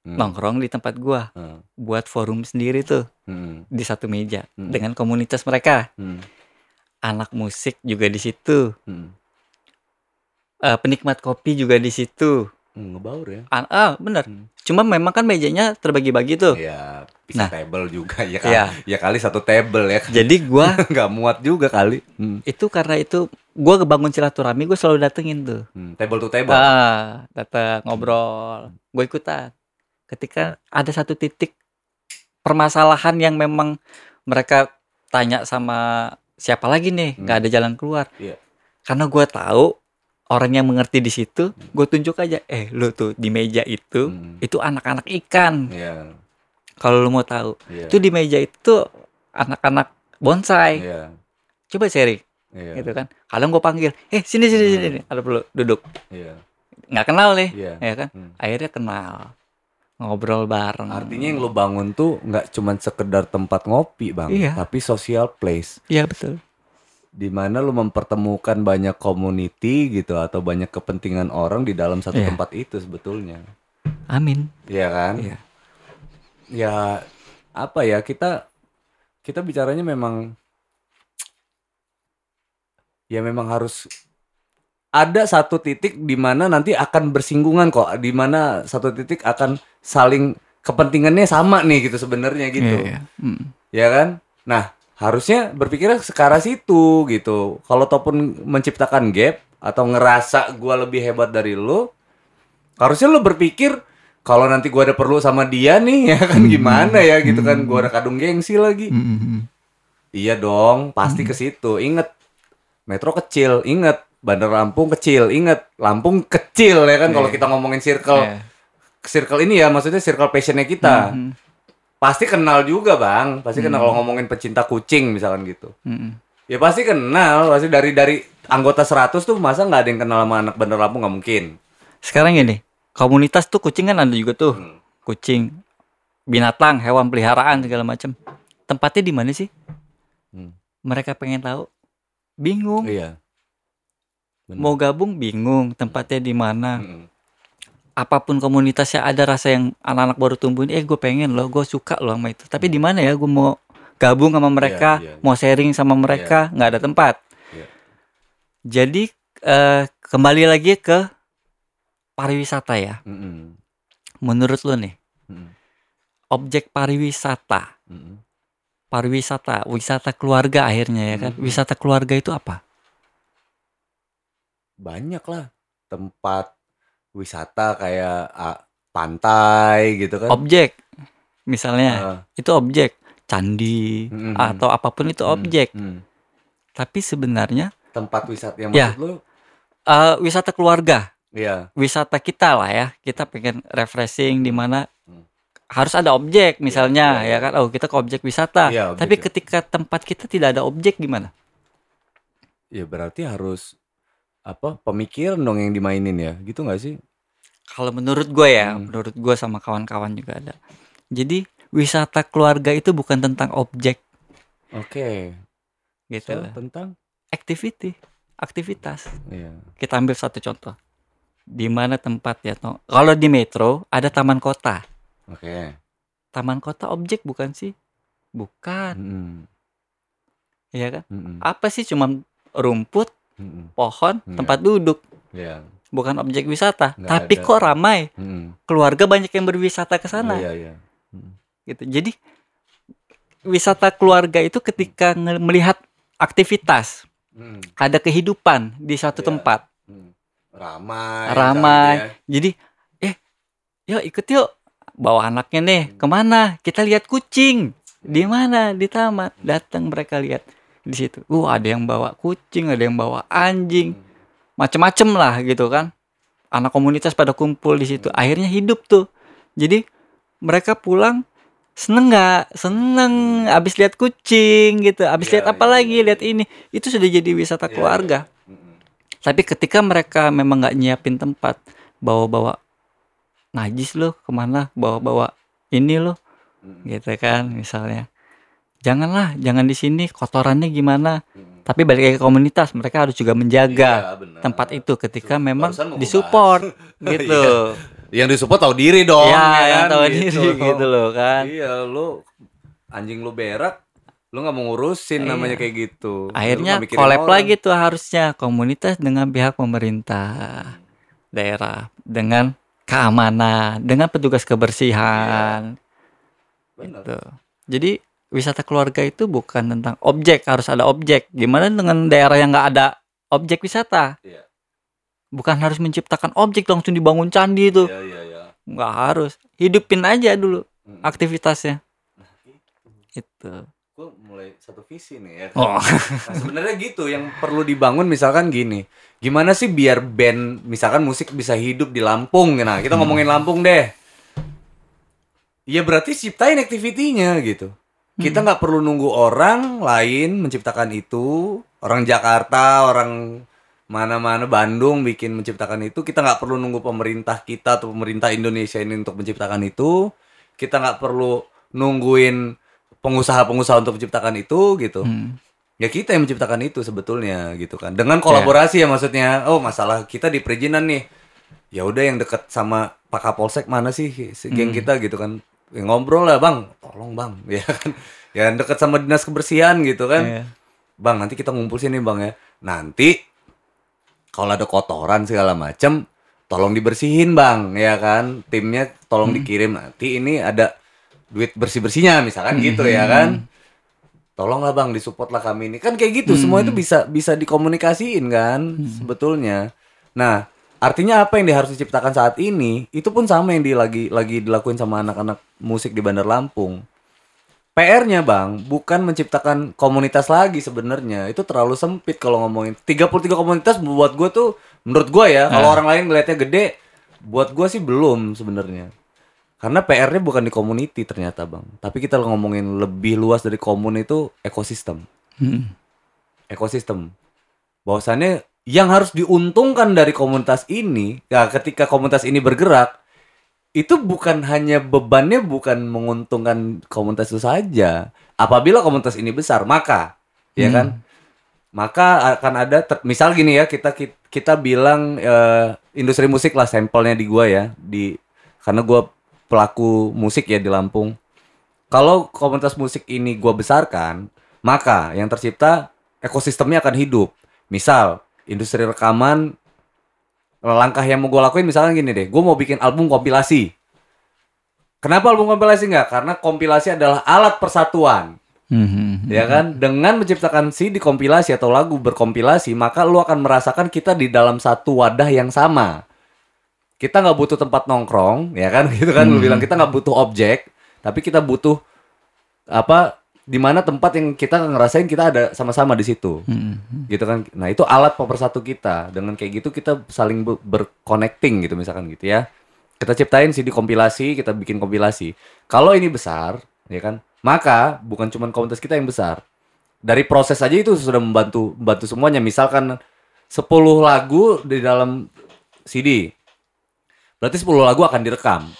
Hmm. nongkrong di tempat gua Hmm. buat forum sendiri tuh Hmm. di satu meja Hmm. dengan komunitas mereka. Hmm. Anak musik juga di situ. Hmm. Eh, penikmat kopi juga di situ. Hmm, ngebaur ya. Ah, ah, bener. Hmm. Cuma memang kan mejanya terbagi-bagi tuh. Iya, bisa Nah. table juga ya kan. Iya. Ya kali satu table ya. Jadi gua [laughs] Nggak muat juga kali. Hmm. itu karena itu gua kebangun silaturahmi gue selalu datengin tuh. Hmm. Table to table. Ah, datang ngobrol, gue ikutan. Ketika ada satu titik permasalahan yang memang mereka tanya sama siapa lagi nih, nggak ada jalan keluar. Iya. Karena gua tahu orang yang mengerti di situ, gue tunjuk aja, eh lu tuh di meja itu, Hmm. itu anak-anak ikan. Iya. Kalau lu mau tahu, Iya. itu di meja itu anak-anak bonsai. Iya. Coba sharing. Iya. gitu kan kadang gue panggil eh sini sini sini sini. ada perlu duduk Iya. nggak kenal nih Iya. ya kan Hmm. akhirnya kenal ngobrol bareng Artinya yang lu bangun tuh nggak cuman sekedar tempat ngopi bang, Iya. tapi social place. iya betul di mana lu mempertemukan banyak community gitu atau banyak kepentingan orang di dalam satu Iya. tempat itu sebetulnya. amin Iya kan? Iya. Ya apa ya kita kita bicaranya memang ya memang harus ada satu titik di mana nanti akan bersinggungan kok, di mana satu titik akan saling kepentingannya sama nih gitu sebenarnya gitu. Iya, iya. Mm. ya kan? Nah, harusnya berpikirnya ke arah situ gitu. Kalau ataupun menciptakan gap atau ngerasa gua lebih hebat dari lu, harusnya lu berpikir kalau nanti gua ada perlu sama dia nih, [laughs] ya kan gimana ya gitu kan? Gua ada kadung gengsi lagi. Mm, mm, mm. Iya dong, pasti ke situ. Ingat, metro kecil, ingat. Bandar Lampung kecil, ingat. Lampung kecil ya kan kalau Iya. kita ngomongin circle Iya. circle ini ya maksudnya circle passionnya kita Mm, pasti kenal juga bang. Pasti kenal Hmm. kalau ngomongin pecinta kucing misalkan gitu. Mm, mm. ya pasti kenal. Pasti dari dari anggota 100 tuh masa nggak ada yang kenal sama anak Bandar Lampung nggak mungkin. Sekarang gini komunitas tuh kucing kan ada juga tuh. Hmm. kucing binatang hewan peliharaan segala macam tempatnya di mana sih? Hmm. mereka pengen tahu. Bingung. Iya. Bener. mau gabung bingung. Tempatnya di mana? Mm-mm. Apa pun komunitasnya ada rasa yang anak-anak baru tumbuh ini eh gue pengen loh gue suka loh sama itu tapi di mana ya gue mau gabung sama mereka Iya, iya, iya. mau sharing sama mereka nggak ada tempat Iya. jadi eh, kembali lagi ke pariwisata ya Mm-mm. menurut lo nih Mm-mm. objek pariwisata Mm-mm. pariwisata wisata keluarga akhirnya ya kan Mhm. wisata keluarga itu apa banyak lah tempat wisata kayak ah, pantai gitu kan. Objek misalnya. Ah, itu objek. Candi Mhm. atau apa pun itu mm, objek. Mm. tapi sebenarnya tempat wisata yang Ya. maksud lu? Eh, wisata keluarga. Iya. Wisata kita lah ya. Kita pengen refreshing di mana Hmm. harus ada objek misalnya iya, ya kan? Oh kita ke objek wisata. Iya, objek, tapi ya. ketika tempat kita tidak ada objek gimana? Ya berarti harus apa pemikiran dong yang dimainin ya gitu nggak sih? Kalau menurut gue ya Hmm. menurut gue sama kawan-kawan juga ada. Jadi wisata keluarga itu bukan tentang objek. Oke. Gitu So, loh. tentang? Activity aktivitas. Iya. Kita ambil satu contoh. Di mana tempat ya toh? Kalau di metro ada taman kota. Oke. Taman kota objek bukan sih? Bukan. Mm-mm. ya kan? Mm-mm. apa sih cuma rumput Mm-mm. pohon Iya. tempat duduk Iya. bukan objek wisata Nggak tapi ada. kok ramai Mm-mm. keluarga banyak yang berwisata ke sana Iya, iya. Mm. gitu jadi wisata keluarga itu ketika nge- melihat aktivitas Hmm. ada kehidupan di suatu Iya. tempat Hmm. Ramai. ramai. gitu Jadi, eh, yuk ikut yuk. Bawa anaknya nih, Hmm. ke mana? Kita lihat kucing. Di mana? Di taman. Datang mereka lihat di situ. Uh, ada yang bawa kucing, ada yang bawa ya. anjing, macem-macem lah gitu kan. Anak komunitas pada kumpul di situ. Akhirnya hidup tuh. Jadi mereka pulang seneng nggak? Seneng. Abis lihat kucing gitu. Abis Iya, lihat apa iya, lagi? iya, Lihat ini. Itu sudah jadi wisata Iya, keluarga. Hmm. Tapi ketika mereka memang nggak nyiapin tempat, bawa-bawa najis loh ke mana, bawa-bawa ini loh, gitu kan misalnya. Janganlah, jangan di sini kotorannya gimana. Hmm. Tapi balik ke komunitas, mereka harus juga menjaga Iya, benar. tempat itu ketika Su- memang disupport, bahas. [laughs] gitu. Yang disupport tahu diri dong. ya, ya yang kan? tahu Gitu diri loh. gitu loh kan. Iya, lu anjing lu berak, lu nggak mau ngurusin Iya. namanya kayak gitu. Akhirnya collab orang. lagi tuh harusnya komunitas dengan pihak pemerintah daerah dengan keamanan, dengan petugas kebersihan. Benar. Gitu. Jadi wisata keluarga itu bukan tentang objek, harus ada objek. Gimana dengan daerah yang nggak ada objek wisata? Iya. Bukan harus menciptakan objek langsung dibangun candi itu, Iya, iya, iya. nggak harus. Hidupin aja dulu Hmm. aktivitasnya. Nah. Itu. Gue mulai satu visi nih ya. Oh. Nah, sebenarnya gitu yang perlu dibangun misalkan gini. Gimana sih biar band misalkan musik bisa hidup di Lampung? Nah, kita ngomongin Lampung deh. Ya berarti ciptain activity-nya gitu. Kita nggak perlu nunggu orang lain menciptakan itu, orang Jakarta, orang mana-mana Bandung bikin menciptakan itu. Kita nggak perlu nunggu pemerintah kita atau pemerintah Indonesia ini untuk menciptakan itu. Kita nggak perlu nungguin pengusaha-pengusaha untuk menciptakan itu gitu Hmm. ya kita yang menciptakan itu sebetulnya gitu kan dengan kolaborasi ya maksudnya oh masalah kita di perizinan nih ya udah yang deket sama Pak Kapolsek mana sih si geng Hmm. kita gitu kan Ya, ngobrol lah bang. Tolong bang. [laughs] Ya kan? Ya deket sama dinas kebersihan gitu kan. Iya. bang nanti kita ngumpul sini bang ya. Nanti kalau ada kotoran segala macem tolong dibersihin bang. Ya kan? Timnya tolong dikirim. Nanti ini ada duit bersih bersihnya misalkan gitu ya kan? Tolonglah bang disupport lah kami ini. Kan kayak gitu semua itu bisa bisa dikomunikasiin kan sebetulnya. Nah artinya apa yang dia harus diciptakan saat ini itu pun sama yang di, lagi lagi dilakuin sama anak-anak musik di Bandar Lampung. PR-nya bang bukan menciptakan komunitas lagi sebenarnya. Itu terlalu sempit kalau ngomongin. 33 komunitas buat gue tuh menurut gue ya kalau orang lain ngelihatnya gede buat gue sih belum sebenarnya. Karena PR-nya bukan di community ternyata bang. Tapi kita ngomongin lebih luas dari komun itu ekosistem. Hmm. ekosistem. Bahwasannya yang harus diuntungkan dari komunitas ini ya ketika komunitas ini bergerak itu bukan hanya bebannya bukan menguntungkan komunitas itu saja. Apabila komunitas ini besar maka ya Hmm. kan? Maka akan ada ter- misal gini ya kita kita, kita bilang eh, industri musik lah sampelnya di gua ya di karena gua pelaku musik ya di Lampung. Kalau komunitas musik ini gua besarkan maka yang tercipta ekosistemnya akan hidup. Misal industri rekaman langkah yang mau gue lakuin misalnya gini deh gue mau bikin album kompilasi. Kenapa album kompilasi nggak? Karena kompilasi adalah alat persatuan. Hmm. ya kan? Dengan menciptakan CD kompilasi atau lagu berkompilasi maka lu akan merasakan kita di dalam satu wadah yang sama. Kita nggak butuh tempat nongkrong ya kan? [laughs] Gitu kan? Lu bilang kita nggak butuh objek tapi kita butuh apa di mana tempat yang kita ngerasain kita ada sama-sama di situ. Hmm. gitu kan. Nah itu alat pemersatu kita. Dengan kayak gitu kita saling ber- berconnecting gitu misalkan gitu ya. Kita ciptain CD kompilasi kita bikin kompilasi. Kalau ini besar ya kan maka bukan cuma komunitas kita yang besar. Dari proses aja itu sudah membantu membantu semuanya. Misalkan 10 lagu di dalam CD berarti 10 lagu akan direkam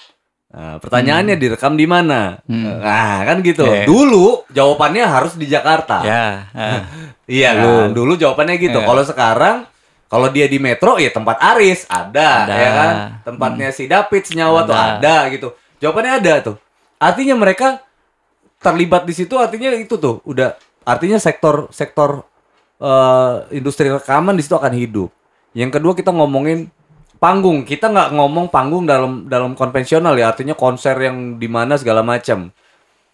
Nah, pertanyaannya direkam di mana? Hmm. Nah, kan gitu. Iya. Dulu jawabannya harus di Jakarta. Ya. [laughs] ah. Iya Dulu. kan, dulu jawabannya gitu. Iya. Kalau sekarang, kalau dia di Metro ya tempat Aris ada, Ada. ya kan. Tempatnya si David senyawa tuh Ada. ada gitu. Jawabannya ada tuh. Artinya mereka terlibat di situ artinya itu tuh udah artinya sektor sektor eh, industri rekaman di situ akan hidup. Yang kedua kita ngomongin panggung. Kita nggak ngomong panggung dalam dalam konvensional ya, artinya konser yang di mana segala macam.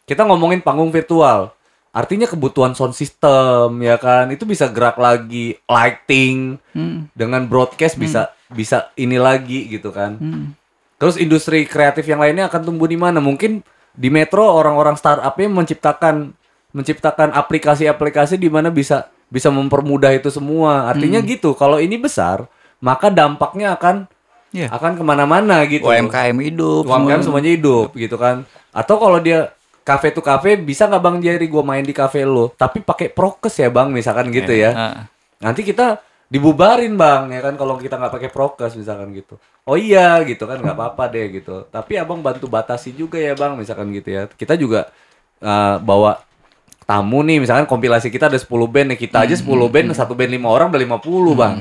Kita ngomongin panggung virtual. artinya kebutuhan sound system ya kan itu bisa gerak lagi lighting Hmm. dengan broadcast bisa bisa ini lagi gitu kan Hmm. terus industri kreatif yang lainnya akan tumbuh di mana mungkin di Metro orang-orang startupnya menciptakan menciptakan aplikasi-aplikasi di mana bisa bisa mempermudah itu semua artinya Hmm. gitu kalau ini besar maka dampaknya akan Iya. akan ke mana-mana gitu UMKM hidup. UMKM semua. semuanya hidup gitu kan. Atau kalau dia kafe to kafe bisa nggak Bang Jerry gua main di kafe lo, tapi pakai prokes ya Bang misalkan gitu ya. Ah. Nanti kita dibubarin Bang ya kan kalau kita nggak pakai prokes misalkan gitu. Oh iya gitu kan nggak apa-apa deh gitu. Tapi Abang bantu batasi juga ya Bang misalkan gitu ya. Kita juga eh, bawa tamu nih misalkan kompilasi kita ada 10 band nih kita aja 10 band satu band 5 orang udah 50 Bang.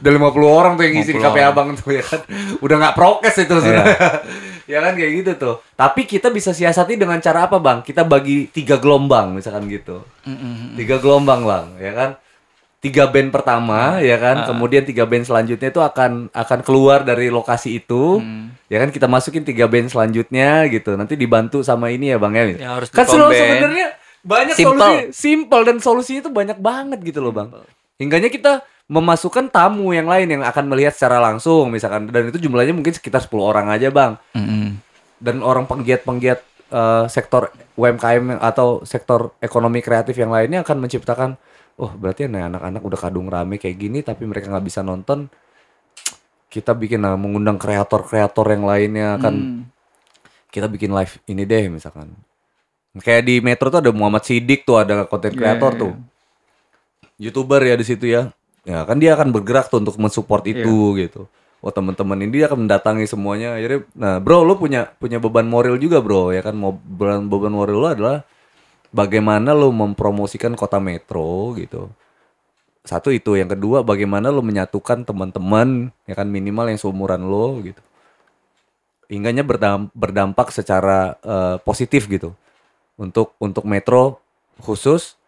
Udah 50 orang tuh yang ngisi di 50 kafe abang tuh ya kan? Udah nggak prokes itu sudah [laughs] ya kan kayak gitu tuh. Tapi kita bisa siasati dengan cara apa bang? Kita bagi tiga gelombang misalkan gitu. Mm-mm. tiga gelombang bang ya kan? Tiga band pertama ya kan? Kemudian tiga band selanjutnya itu akan akan keluar dari lokasi itu. Hmm. ya kan? Kita masukin tiga band selanjutnya gitu. Nanti dibantu sama ini ya bang ya. Ya, harus kan sebenarnya banyak Simple. solusi simple dan solusinya itu banyak banget gitu loh bang. Hingganya kita memasukkan tamu yang lain yang akan melihat secara langsung misalkan. Dan itu jumlahnya mungkin sekitar 10 orang aja bang. Mm-mm. dan orang penggiat-penggiat eh, sektor UMKM atau sektor ekonomi kreatif yang lainnya akan menciptakan oh berarti nih anak-anak udah kadung rame kayak gini tapi mereka nggak bisa nonton. Kita bikin nah, mengundang kreator-kreator yang lainnya kan Hmm. kita bikin live ini deh misalkan. Kayak di Metro tuh ada Muhammad Sidik tuh ada konten kreator Iya, tuh. youtuber ya di situ ya ya kan dia akan bergerak tuh untuk mensupport itu gitu. Oh teman-teman ini dia akan mendatangi semuanya. Akhirnya nah bro lo punya punya beban moral juga bro ya kan? Mau beban beban moral lo adalah bagaimana lo mempromosikan kota Metro gitu. Satu itu. Yang kedua bagaimana lo menyatukan teman-teman ya kan? Minimal yang seumuran lo gitu. Hingganya berdam- berdampak secara eh, positif gitu. Untuk untuk Metro khusus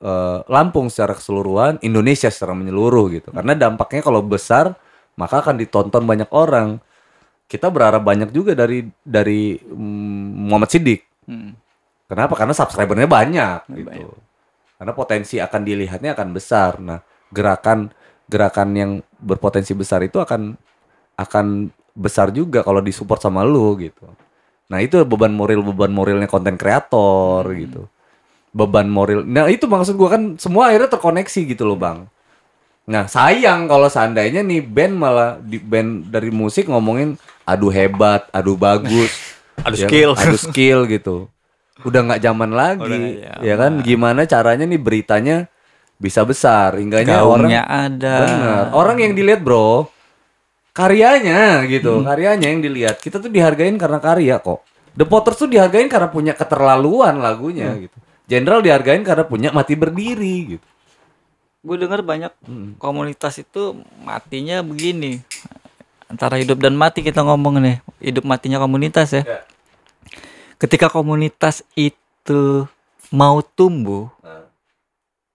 eh, Lampung secara keseluruhan Indonesia secara menyeluruh gitu karena dampaknya kalau besar maka akan ditonton banyak orang kita berharap banyak juga dari dari mm, Muhammad Sidik Hmm. Kenapa? Karena subscribernya banyak gitu. Banyak. Karena potensi akan dilihatnya akan besar. Nah, gerakan gerakan yang berpotensi besar itu akan akan besar juga kalau disupport sama lu gitu. Nah, itu beban moral beban moralnya konten kreator gitu. Beban moral. Nah, itu maksud gua kan semua akhirnya terkoneksi gitu loh, Bang. Nah, sayang kalau seandainya nih band malah di band dari musik ngomongin adu hebat, adu bagus, [laughs] Adu ya kan? skill. adu [laughs] skill gitu. Udah nggak zaman lagi, Udah nggak ya kan? Gimana caranya nih beritanya bisa besar, hingganya orang ada. Bener. Orang yang dilihat, Bro, karyanya gitu, karyanya yang dilihat. Kita tuh dihargain karena karya kok. The Potters tuh dihargain karena punya keterlaluan lagunya gitu. Jenderal dihargain karena punya mati berdiri gitu. Gue denger banyak komunitas itu matinya begini. Antara hidup dan mati kita ngomong nih. Hidup matinya komunitas ya. Ya. Ketika komunitas itu mau tumbuh, Nah.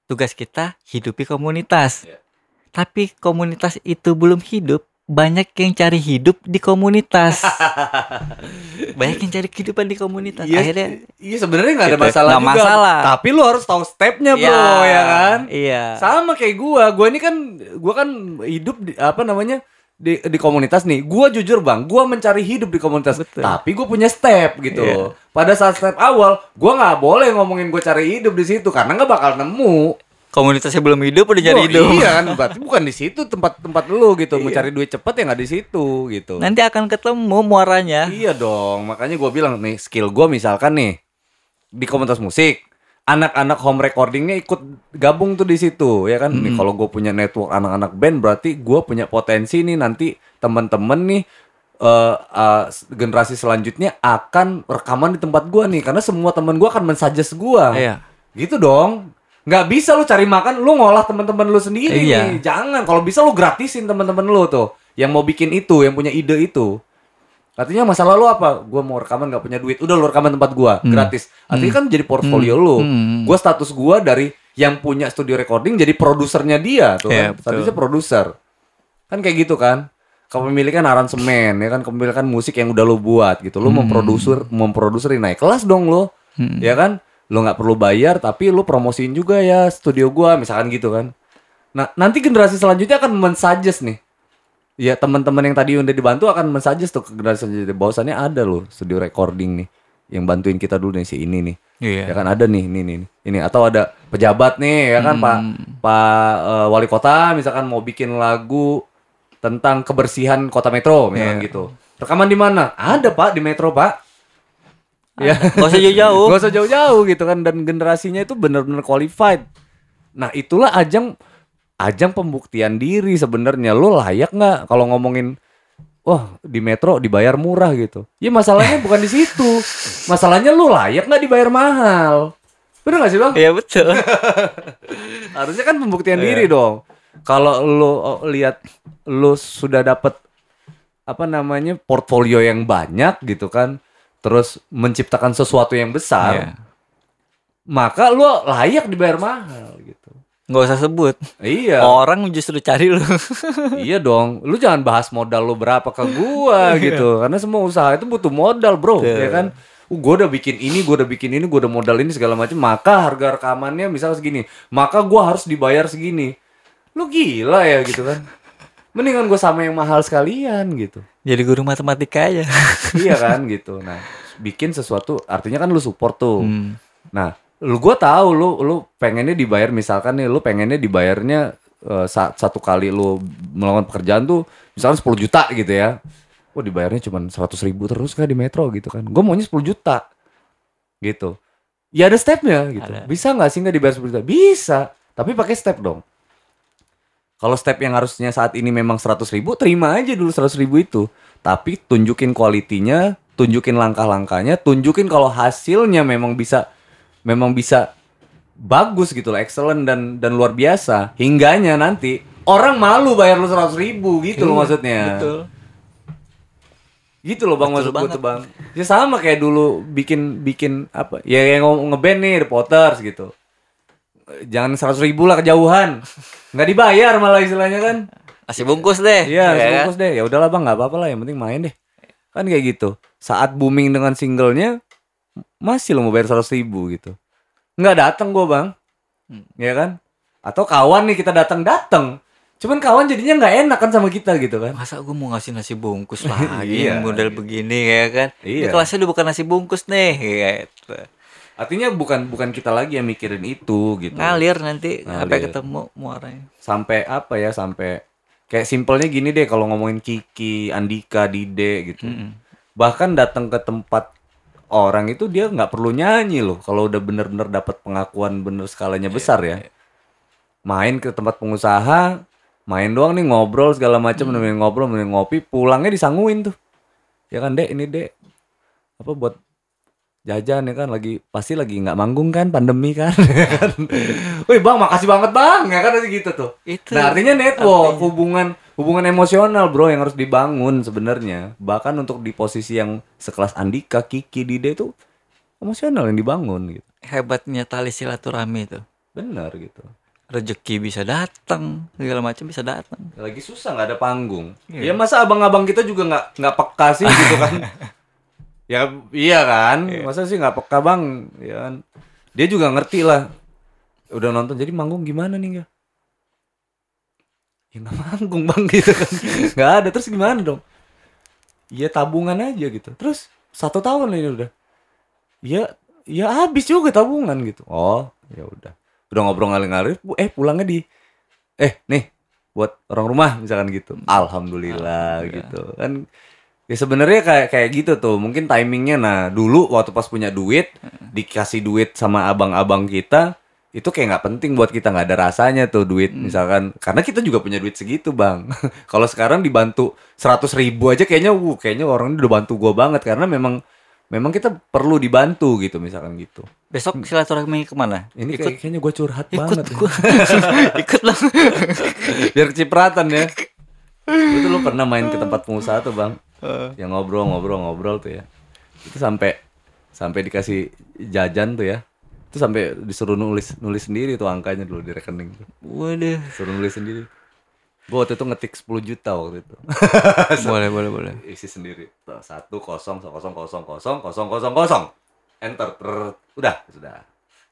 tugas kita hidupi komunitas. Ya. Tapi komunitas itu belum hidup, banyak yang cari hidup di komunitas. [laughs] banyak yang cari kehidupan di komunitas. Iya, Akhirnya iya sebenarnya nggak ada Gitu. masalah Nggak juga. masalah. Tapi lu harus tahu stepnya, bro, Iya, ya kan? Iya. Sama kayak gua. Gua ini kan gua kan hidup di apa namanya? di di komunitas nih. Gua jujur, Bang, gua mencari hidup di komunitas. Betul. Tapi gua punya step gitu. Iya. Pada saat step awal, gua nggak boleh ngomongin gua cari hidup di situ karena nggak bakal nemu. Komunitasnya belum hidup udah jadi Oh, hidup. Iya kan, [laughs] berarti bukan di situ tempat-tempat lu gitu. Mencari duit cepet ya nggak di situ gitu. Nanti akan ketemu muaranya. Iya dong, makanya gua bilang nih skill gua misalkan nih di komunitas musik, anak-anak home recordingnya ikut gabung tuh di situ, ya kan? Nih kalau gue punya network anak-anak band, berarti gua punya potensi nih nanti temen-temen nih eh eh, generasi selanjutnya akan rekaman di tempat gua nih, karena semua temen gua akan mensuggest gua. Iya. Gitu dong. Nggak bisa lu cari makan, lu ngolah temen-temen lu sendiri Iya. nih. Jangan. Kalau bisa lu gratisin temen-temen lu tuh. Yang mau bikin itu, yang punya ide itu. Artinya masalah lu apa? Gua mau rekaman nggak punya duit. Udah lu rekaman tempat gua, gratis. Artinya kan jadi portfolio lu. Hmm. Gua status gua dari yang punya studio recording jadi produsernya dia tuh Iya, kan. Statusnya produser. Kan kayak gitu kan. Kepemilikan aransemen ya kan kepemilikan musik yang udah lu buat gitu. Lu memproduser memproduserin naik kelas dong lu. Hmm. Ya kan? Lu nggak perlu bayar tapi lu promosiin juga ya studio gua misalkan gitu kan. Nah nanti generasi selanjutnya akan mensuggest nih. Ya teman-teman yang tadi udah dibantu akan mensuggest tuh ke generasi selanjutnya. Bahwasannya ada loh studio recording nih yang bantuin kita dulu nih si ini nih. Iya. ya kan ada nih ini nih ini. Atau ada pejabat nih ya kan pak pak eh, wali kota misalkan mau bikin lagu tentang kebersihan kota metro misalkan Iya. gitu. Rekaman di mana? Ada pak di metro pak ya Gak usah jauh-jauh. Gak usah jauh-jauh gitu kan dan generasinya itu benar-benar qualified. Nah, itulah ajang ajang pembuktian diri sebenarnya lo layak nggak kalau ngomongin wah di metro dibayar murah gitu. Ya masalahnya bukan di situ. Masalahnya lo layak nggak dibayar mahal. Bener gak sih bang? Iya betul. [laughs] Harusnya kan pembuktian diri dong. Kalau lo oh, lihat lo sudah dapat apa namanya portfolio yang banyak gitu kan, terus menciptakan sesuatu yang besar, Iya. maka lo layak dibayar mahal gitu. Gak usah sebut. Iya, Orang justru cari lu. [laughs] iya dong. Lu jangan bahas modal lo berapa ke gua gitu, karena semua usaha itu butuh modal bro, Betul. ya kan. Uh, gua udah bikin ini, gua udah bikin ini, gua udah modal ini segala macam, maka harga rekamannya misalnya segini, maka gua harus dibayar segini. Lu gila ya gitu kan. Mendingan gue sama yang mahal sekalian gitu. Jadi guru matematika aja. [laughs] iya kan gitu. Nah, bikin sesuatu artinya kan lu support tuh. Hmm. Nah, lu gua tahu lu lu pengennya dibayar misalkan nih lu pengennya dibayarnya sa- satu kali lu melakukan pekerjaan tuh misalkan 10 juta gitu ya. Wah, dibayarnya cuma 100 ribu terus kan di metro gitu kan. Gue maunya 10 juta. Gitu. Ya ada stepnya gitu. Ada. Bisa nggak sih nggak dibayar 10 juta? Bisa. Tapi pakai step dong. Kalau step yang harusnya saat ini memang 100 ribu, terima aja dulu 100 ribu itu. Tapi tunjukin kualitinya, tunjukin langkah-langkahnya, tunjukin kalau hasilnya memang bisa memang bisa bagus gitu loh, excellent dan dan luar biasa. Hingganya nanti orang malu bayar lu 100 ribu gitu loh maksudnya. Iya, Betul. Gitu loh bang Betul maksud gue tuh bang. Ya sama kayak dulu bikin bikin apa? Ya yang nge- ngeband nih The Potters gitu. Jangan 100 ribu lah kejauhan. nggak dibayar malah istilahnya kan. Nasi bungkus deh. Iya, Ya kan? bungkus deh. Ya udahlah bang, nggak apa-apa lah. Yang penting main deh. Kan kayak gitu. Saat booming dengan singlenya, masih lo mau bayar 100 ribu gitu. Nggak datang gue bang, Hmm. ya kan? Atau kawan nih kita datang datang. Cuman kawan jadinya nggak enak kan sama kita gitu kan? Masa gue mau ngasih nasi bungkus [laughs] lagi Iya, model begini ya kan? Iya. Ini kelasnya udah bukan nasi bungkus nih, gitu. Artinya bukan bukan kita lagi yang mikirin itu gitu. Ngalir nanti Ngalir. sampai ketemu muaranya. Sampai apa ya? Sampai kayak simpelnya gini deh kalau ngomongin Kiki, Andika, Dide gitu. Mm-mm. bahkan datang ke tempat orang itu dia nggak perlu nyanyi loh kalau udah bener-bener dapat pengakuan bener skalanya besar ya main ke tempat pengusaha main doang nih ngobrol segala macam nemenin ngobrol nemenin ngopi pulangnya disanguin tuh ya kan dek ini dek apa buat jajan ya kan lagi pasti lagi nggak manggung kan pandemi kan [laughs] Wih bang makasih banget bang ya kan pasti gitu tuh Itu. Nah artinya network artinya. hubungan hubungan emosional bro yang harus dibangun sebenarnya bahkan untuk di posisi yang sekelas Andika, Kiki, Dide itu emosional yang dibangun gitu. Hebatnya tali silaturahmi itu. Benar gitu. Rezeki bisa datang, segala macam bisa datang. Lagi susah nggak ada panggung. Iya. Ya masa abang-abang kita juga nggak nggak peka sih gitu kan? [laughs] ya iya kan. Masa sih nggak peka bang? Ya kan. Dia juga ngerti lah. Udah nonton jadi manggung gimana nih ya? Ya nggak manggung bang [laughs] gitu kan. Nggak ada terus gimana dong? Ya tabungan aja gitu. Terus satu tahun ini udah. Ya ya habis juga tabungan gitu. Oh ya udah. Udah ngobrol ngalir-ngalir. Eh pulangnya di eh nih buat orang rumah misalkan gitu. Alhamdulillah, Alhamdulillah. gitu kan. Ya sebenarnya kayak kayak gitu tuh. Mungkin timingnya nah dulu waktu pas punya duit dikasih duit sama abang-abang kita itu kayak nggak penting buat kita nggak ada rasanya tuh duit misalkan. Karena kita juga punya duit segitu bang. [laughs] Kalau sekarang dibantu seratus ribu aja kayaknya wuh kayaknya orang ini udah bantu gua banget. Karena memang memang kita perlu dibantu gitu misalkan gitu. Besok silaturahmi ke mana? ini ikut? kayak, kayaknya gue curhat ikut banget. gua. [laughs] ikut lah. biar kecipratan ya. Itu lu pernah main ke tempat pengusaha tuh bang yang ngobrol ngobrol ngobrol tuh ya. Itu sampai sampai dikasih jajan tuh ya. Itu sampai disuruh nulis nulis sendiri tuh angkanya dulu di rekening tuh. Waduh. suruh nulis sendiri. Gue waktu itu ngetik 10 juta waktu itu. [laughs] Boleh, boleh, boleh. isi sendiri. Satu kosong kosong kosong kosong kosong kosong kosong. Enter Ter- udah sudah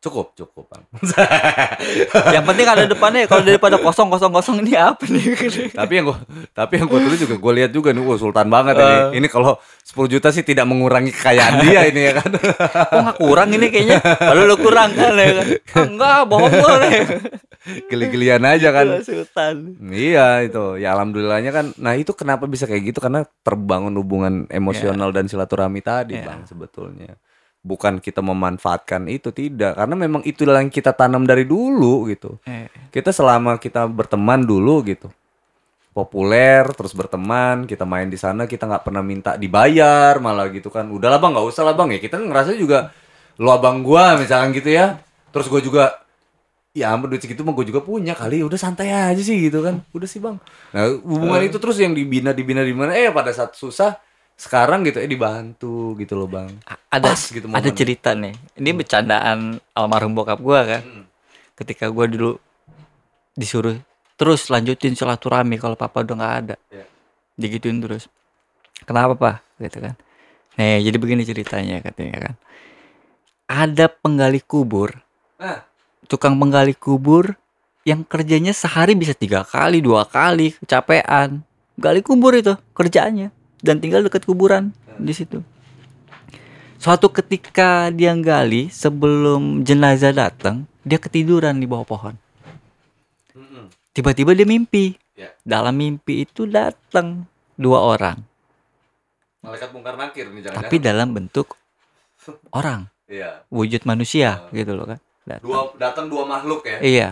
Cukup, cukup, Bang. [laughs] Yang penting ada depannya. Kalau daripada kosong kosong kosong ini apa nih? [laughs] tapi yang gua tapi yang gua tulis juga gua lihat juga nih, wah sultan banget Eh. ini. Ini kalau 10 juta sih tidak mengurangi kekayaan dia ini ya kan. Kok nggak kurang ini kayaknya? Lalu lu kurang kan? Ya kan? Ah, enggak, bohong lu nih. Geli-gelian aja kan. Sultan. Iya itu ya alhamdulillahnya kan nah itu kenapa bisa kayak gitu karena terbangun hubungan emosional dan silaturahmi tadi Iya. bang sebetulnya bukan kita memanfaatkan itu tidak. Karena memang itulah yang kita tanam dari dulu gitu. Eh, kita selama kita berteman dulu gitu. Populer terus berteman kita main di sana kita nggak pernah minta dibayar malah gitu kan. Udahlah bang nggak usah lah bang. Ya kita ngerasa juga lo abang gua misalkan gitu ya. Terus gua juga ya ampun duit segitu mah gue juga punya kali. Udah santai aja sih gitu kan. Udah sih bang. Nah hubungan itu terus yang dibina dibina dibina eh pada saat susah sekarang gitu eh dibantu gitu loh bang ada Pas gitu ada momennya. cerita nih. Ini bercandaan almarhum bokap gua kan. Hmm. Ketika gua dulu disuruh terus lanjutin silaturahmi kalau papa udah nggak ada. Iya. Digituin terus. Kenapa, Pak? Gitu kan. Nih, jadi begini ceritanya katanya kan. Ada penggali kubur, ah tukang penggali kubur yang kerjanya sehari bisa tiga kali, dua kali, kecapean. Gali kubur itu kerjaannya dan tinggal dekat kuburan di situ. Suatu ketika dia gali sebelum jenazah datang, dia ketiduran di bawah pohon. Mm-mm. Tiba-tiba dia mimpi. Ya. Dalam mimpi itu datang dua orang, malaikat mungkar nakir nih jangan tapi dalam bentuk [laughs] orang, iya wujud manusia gitu loh kan. Datang. dua datang dua makhluk ya Iya.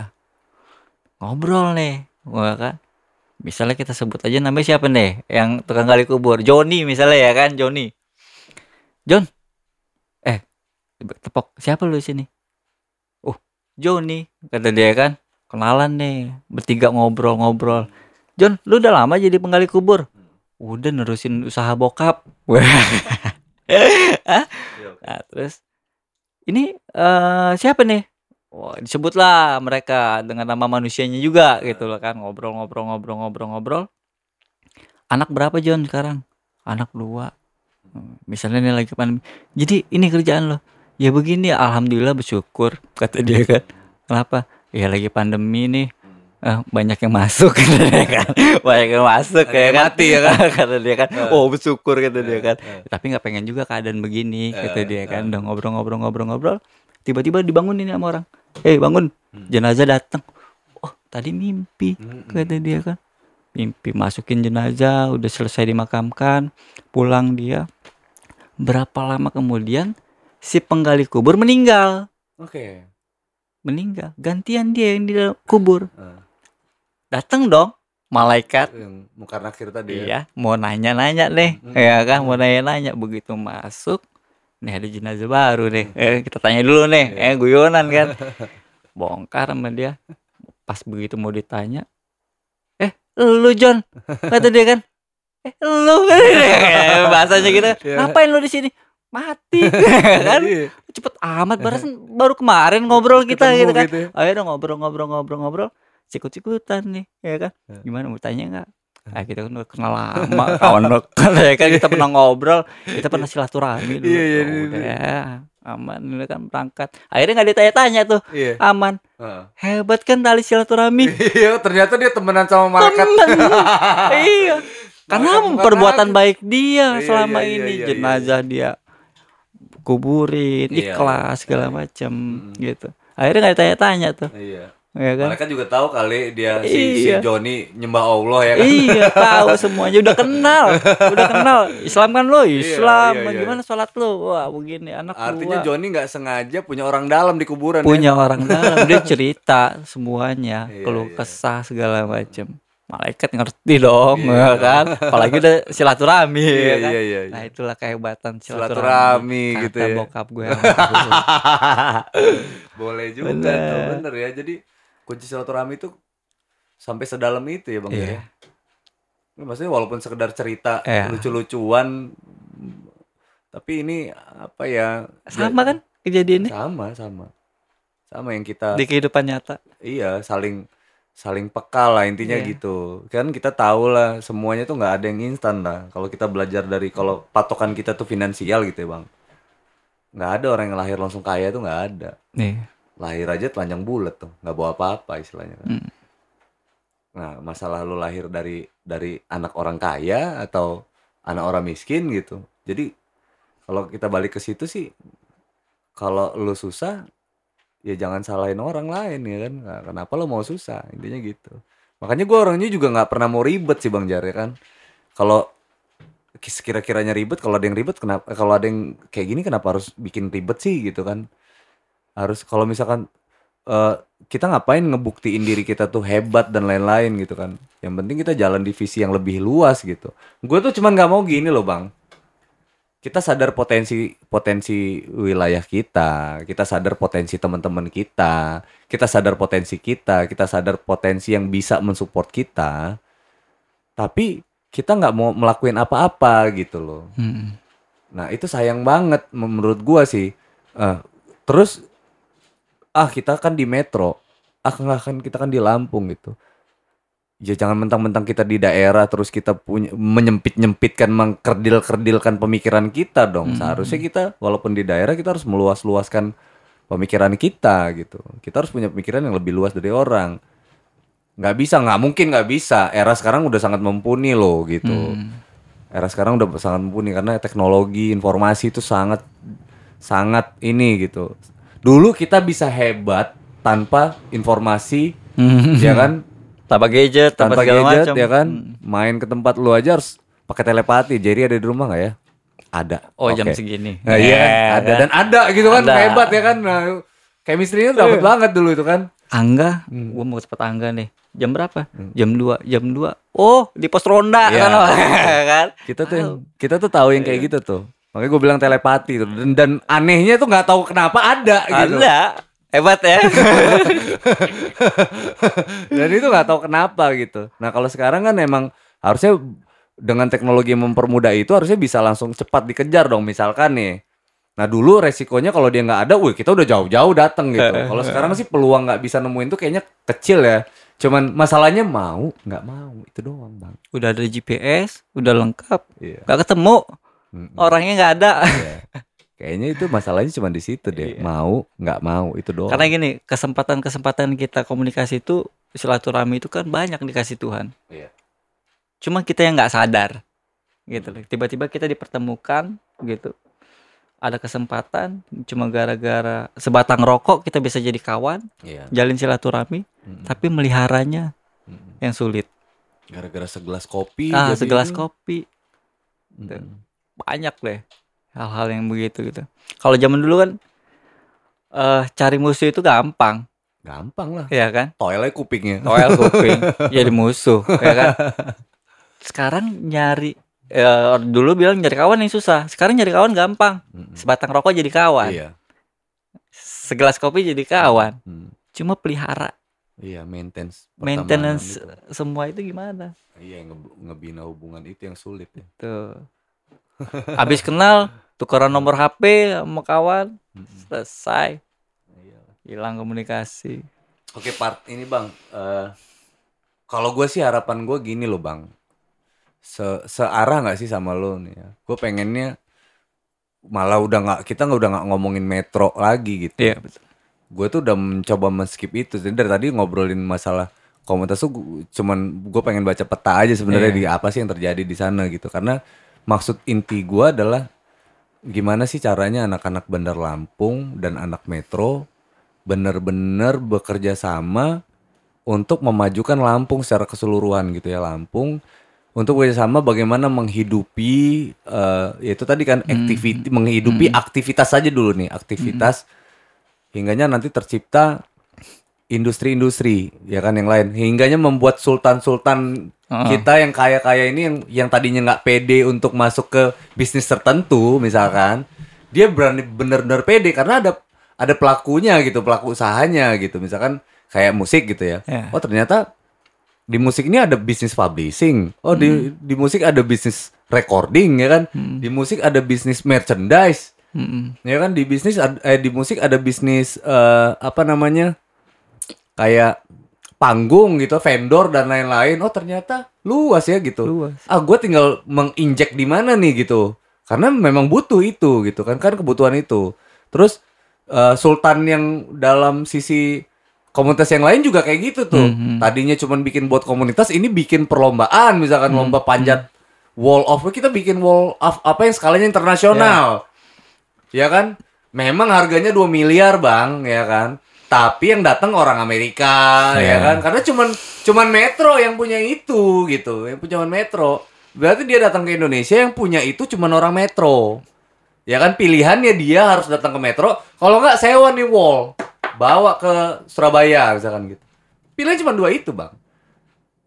Ngobrol nih, kan. Misalnya kita sebut aja namanya siapa nih yang tukang gali kubur, Joni misalnya ya kan, Joni. John. Eh, tepok, siapa lu di sini? Oh, Joni, kata dia kan. Kenalan nih, bertiga ngobrol-ngobrol. John, lu udah lama jadi penggali kubur? Udah nerusin usaha bokap. [laughs] Iya. Nah, terus ini eh siapa nih? Wah, disebutlah mereka dengan nama manusianya juga gitu loh kan ngobrol-ngobrol-ngobrol-ngobrol-ngobrol. Anak berapa John sekarang? Anak dua. Hmm, Misalnya nih lagi pandemi. Jadi ini kerjaan lo. Ya begini, alhamdulillah bersyukur kata dia kan. Kenapa? Ya lagi pandemi nih. eh, banyak yang masuk [laughs] kata dia kan. Banyak yang masuk Ada ya yang kan. mati ya kan? [laughs] kata dia kan. Oh, bersyukur kata dia kan Eh, tapi nggak pengen juga keadaan begini kata Eh, dia kan eh. udah ngobrol-ngobrol-ngobrol-ngobrol tiba-tiba dibangunin sama orang eh bangun. Hmm. jenazah datang. Oh tadi mimpi mm-mm. kata dia kan. Mimpi masukin jenazah udah selesai dimakamkan pulang dia. Berapa lama kemudian si penggali kubur meninggal? Oke. Meninggal. Gantian dia yang di dalam kubur. Eh, datang dong malaikat. Yang tadi ya. Iya, mau nanya-nanya nih, Hmm. ya kan, mau nanya-nanya. Begitu masuk, nih ada jenazah baru nih, [laughs] eh, kita tanya dulu nih. Iya. eh guyonan kan, [laughs] bongkar sama dia, pas begitu mau ditanya, eh lu John, kata dia kan, eh lu [laughs] Eh, bahasanya gitu, Iya. ngapain lu di sini? Mati, kan? Iya. Cepet amat, barusan baru kemarin ngobrol kita Ketemu gitu kan, gitu ya. ayo dong ngobrol-ngobrol-ngobrol-ngobrol, sikut-sikutan nih, ya kan? Gimana mau tanya nggak? Ah kita kan udah kenal lama, kawan kan ya kan kita pernah ngobrol, kita pernah silaturahmi dulu. Iya, iya, Ya iya, udah ya, aman ini kan berangkat. Akhirnya nggak ditanya-tanya tuh, Iya. aman. Heeh. Hebat kan tali silaturahmi. Iya, ternyata dia temenan sama malaikat. Temen. [laughs] iya. Karena bukan perbuatan lagi. baik dia Iya, selama iya, iya, ini iya, jenazah dia kuburin, Iya, ikhlas segala iya. macam Mm-mm. gitu. Akhirnya nggak ditanya-tanya tuh, Iya. Ya kan? Malaikat juga tahu kali dia si, si Iya. Joni nyembah Allah ya kan. Iya [laughs] tahu semuanya udah kenal udah kenal Islam kan lo Islam iya, iya. gimana sholat lo wah begini anak Artinya gua Joni nggak sengaja punya orang dalam di kuburan. ya? punya orang dalam [laughs] dia cerita semuanya Iya, keluh iya. kesah segala macam malaikat ngerti dong Iya. ya kan apalagi udah silaturahmi Iya, ya kan iya, iya, iya. nah itulah kehebatan Silaturahmi silaturahmi gitu ya. bokap gue. [laughs] Boleh juga Bener. tuh, bener ya. Jadi kunci silaturahmi itu sampai sedalam itu ya bang Iya. ya. Maksudnya walaupun sekedar cerita Iya. lucu-lucuan, tapi ini apa ya? sama kan kejadiannya Sama, sama, sama yang kita di kehidupan nyata iya saling saling peka lah intinya Iya. gitu. Kan kita tahu lah semuanya tuh nggak ada yang instan lah. Kalau kita belajar dari kalau patokan kita tuh finansial gitu ya bang, nggak ada orang yang lahir langsung kaya tuh nggak ada. nih lahir aja telanjang bulat tuh nggak bawa apa-apa istilahnya. Kan Hmm. nah masalah lu lahir dari dari anak orang kaya atau anak orang miskin gitu. Jadi kalau kita balik ke situ sih kalau lu susah ya jangan salahin orang lain ya kan? Nah, kenapa lo mau susah? Intinya gitu. Makanya gua orangnya juga nggak pernah mau ribet sih bang Jar ya kan? Kalau sekira-kiranya ribet kalau ada yang ribet kenapa kalau ada yang kayak gini kenapa harus bikin ribet sih gitu kan harus kalau misalkan eh, kita ngapain ngebuktiin diri kita tuh hebat dan lain-lain gitu kan yang penting kita jalan di visi yang lebih luas gitu gue tuh cuman nggak mau gini loh bang kita sadar potensi potensi wilayah kita kita sadar potensi teman-teman kita kita sadar potensi kita kita sadar potensi yang bisa mensupport kita tapi kita nggak mau melakukan apa-apa gitu loh Hmm. Nah itu sayang banget menurut gua sih. Eh, terus ah kita kan di metro, ah nggak kan kita kan di Lampung gitu. Ya jangan mentang-mentang kita di daerah terus kita punya menyempit-nyempitkan mengkerdil-kerdilkan pemikiran kita dong. Hmm. Seharusnya kita walaupun di daerah kita harus meluas-luaskan pemikiran kita gitu. Kita harus punya pemikiran yang lebih luas dari orang. Nggak bisa, nggak mungkin nggak bisa. Era sekarang udah sangat mumpuni loh gitu Hmm. era sekarang udah sangat mumpuni karena teknologi informasi itu sangat sangat ini gitu. Dulu kita bisa hebat tanpa informasi, Hmm. ya kan? Tanpa gadget, tanpa, Tanpa segala gadget, macam. ya kan? Hmm. Main ke tempat lu aja harus pakai telepati. Jerry ada di rumah nggak ya? Ada. Oh jam Oke. segini. Nah, iya kan? Ya, ada dan ada gitu kan Ada. hebat ya kan. Nah, chemistry-nya dapat Iya. banget dulu itu kan. Angga, Hmm. gua mau ke tempat Angga nih. Jam berapa? Jam 2. Jam 2. Oh, di pos ronda Iya. kan. [laughs] kan? Kita tuh yang- kita tuh tahu yang kayak gitu tuh. Makanya gue bilang telepati tuh. Dan, dan anehnya tuh nggak tahu kenapa ada gitu. Ada. Hebat ya. [laughs] Dan itu nggak tahu kenapa gitu. Nah kalau sekarang kan emang harusnya dengan teknologi yang mempermudah itu harusnya bisa langsung cepat dikejar dong misalkan nih. Nah dulu resikonya kalau dia nggak ada, wih kita udah jauh-jauh dateng gitu. [laughs] Kalau sekarang sih peluang nggak bisa nemuin tuh kayaknya kecil ya. Cuman masalahnya mau nggak mau itu doang bang. udah ada GPS, udah lengkap. Iya. Gak ketemu. Mm-mm. Orangnya nggak ada. Iya. Kayaknya itu masalahnya cuma di situ deh. Mau nggak mau itu doang. Karena gini, kesempatan-kesempatan kita komunikasi itu silaturahmi itu kan banyak dikasih Tuhan. Iya. Cuma kita yang nggak sadar, gitu loh. Tiba-tiba kita dipertemukan, gitu. Ada kesempatan, cuma gara-gara sebatang rokok kita bisa jadi kawan, Iya. jalin silaturahmi, Mm-mm. tapi meliharanya Mm-mm. yang sulit. Gara-gara segelas kopi. Ah, segelas ini. kopi. Banyak deh hal-hal yang begitu gitu. Kalau zaman dulu kan eh cari musuh itu gampang, Gampang lah. ya kan? Toilet kupingnya. Noel [laughs] kuping jadi musuh ya kan sekarang nyari ya, dulu bilang nyari kawan yang susah sekarang nyari kawan gampang sebatang rokok jadi kawan Iya. segelas kopi jadi kawan Hmm. cuma pelihara Iya, maintenance. maintenance itu. semua itu gimana Iya, nge- ngebina hubungan itu yang sulit ya. tuh habis kenal tukeran nomor HP sama kawan selesai Iya. hilang komunikasi Oke, part ini Bang. Eh kalau gue sih harapan gue gini loh, Bang. Se searah nggak sih sama lo nih ya? Gue pengennya malah udah nggak kita nggak udah nggak ngomongin metro lagi gitu. iya betul gue tuh udah mencoba men-skip itu jadi dari tadi ngobrolin masalah komunitas tuh cuman gue pengen baca peta aja sebenarnya Iya. di apa sih yang terjadi di sana gitu karena maksud inti gue adalah gimana sih caranya anak-anak Bandar Lampung dan anak Metro bener-bener bekerja sama untuk memajukan Lampung secara keseluruhan gitu ya Lampung. Untuk bekerja sama bagaimana menghidupi eh yaitu tadi kan activity menghidupi aktivitas saja dulu nih aktivitas. Hingganya nanti tercipta industri-industri ya kan yang lain. Hingganya membuat sultan-sultan Kita yang kaya-kaya ini yang yang tadinya nggak pede untuk masuk ke bisnis tertentu misalkan dia berani bener-bener pede karena ada ada pelakunya gitu pelaku usahanya gitu misalkan kayak musik gitu ya Ya. oh ternyata di musik ini ada bisnis publishing oh di di musik ada bisnis recording ya kan Hmm. di musik ada bisnis merchandise Mm-mm. Ya kan di bisnis eh di musik ada bisnis eh, apa namanya? Kayak panggung gitu, vendor dan lain-lain. Oh, ternyata luas ya gitu. luas Ah, gue tinggal menginjek di mana nih gitu. Karena memang butuh itu gitu kan, kan kebutuhan itu. Terus eh, Sultan yang dalam sisi komunitas yang lain juga kayak gitu tuh. Hmm, hmm. Tadinya cuman bikin buat komunitas, ini bikin perlombaan, misalkan Hmm, lomba panjat wall of kita bikin wall of apa yang skalanya internasional. Ya kan? Memang harganya 2 miliar, Bang, ya kan? Tapi yang datang orang Amerika, ya Ya. kan? Karena cuman cuman Metro yang punya itu gitu, yang punya Metro. Berarti dia datang ke Indonesia yang punya itu cuman orang Metro. Ya kan pilihannya dia harus datang ke Metro. Kalau nggak sewa nih wall, bawa ke Surabaya misalkan gitu. Pilihan cuma dua itu bang.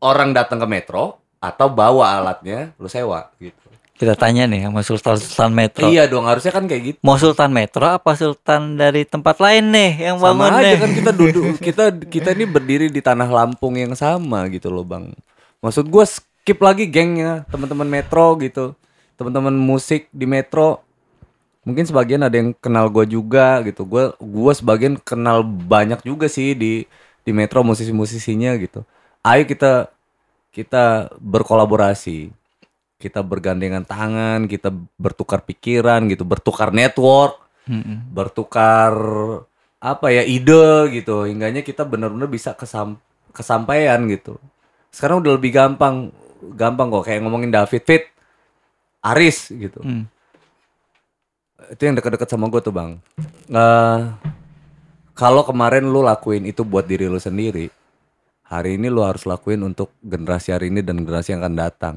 Orang datang ke Metro atau bawa alatnya lu sewa gitu. Kita tanya nih sama Sultan Sultan Metro. Iya dong harusnya kan kayak gitu. Mau Sultan Metro apa Sultan dari tempat lain nih yang bangun Sama aja nih? kan kita duduk kita kita ini berdiri di tanah Lampung yang sama gitu loh bang. Maksud gue skip lagi gengnya teman-teman Metro gitu, teman-teman musik di Metro. Mungkin sebagian ada yang kenal gue juga gitu. Gue gua sebagian kenal banyak juga sih di di Metro musisi-musisinya gitu. Ayo kita kita berkolaborasi. Kita bergandengan tangan, kita bertukar pikiran gitu, bertukar network Mm-mm. bertukar apa ya ide gitu. Hingganya kita benar-benar bisa kesam kesampaian gitu. Sekarang udah lebih gampang gampang kok. Kayak ngomongin David Fit Aris gitu. Hmm. itu yang dekat-dekat sama gue tuh bang. Eh, kalau kemarin lu lakuin itu buat diri lu sendiri hari ini lu harus lakuin untuk generasi hari ini dan generasi yang akan datang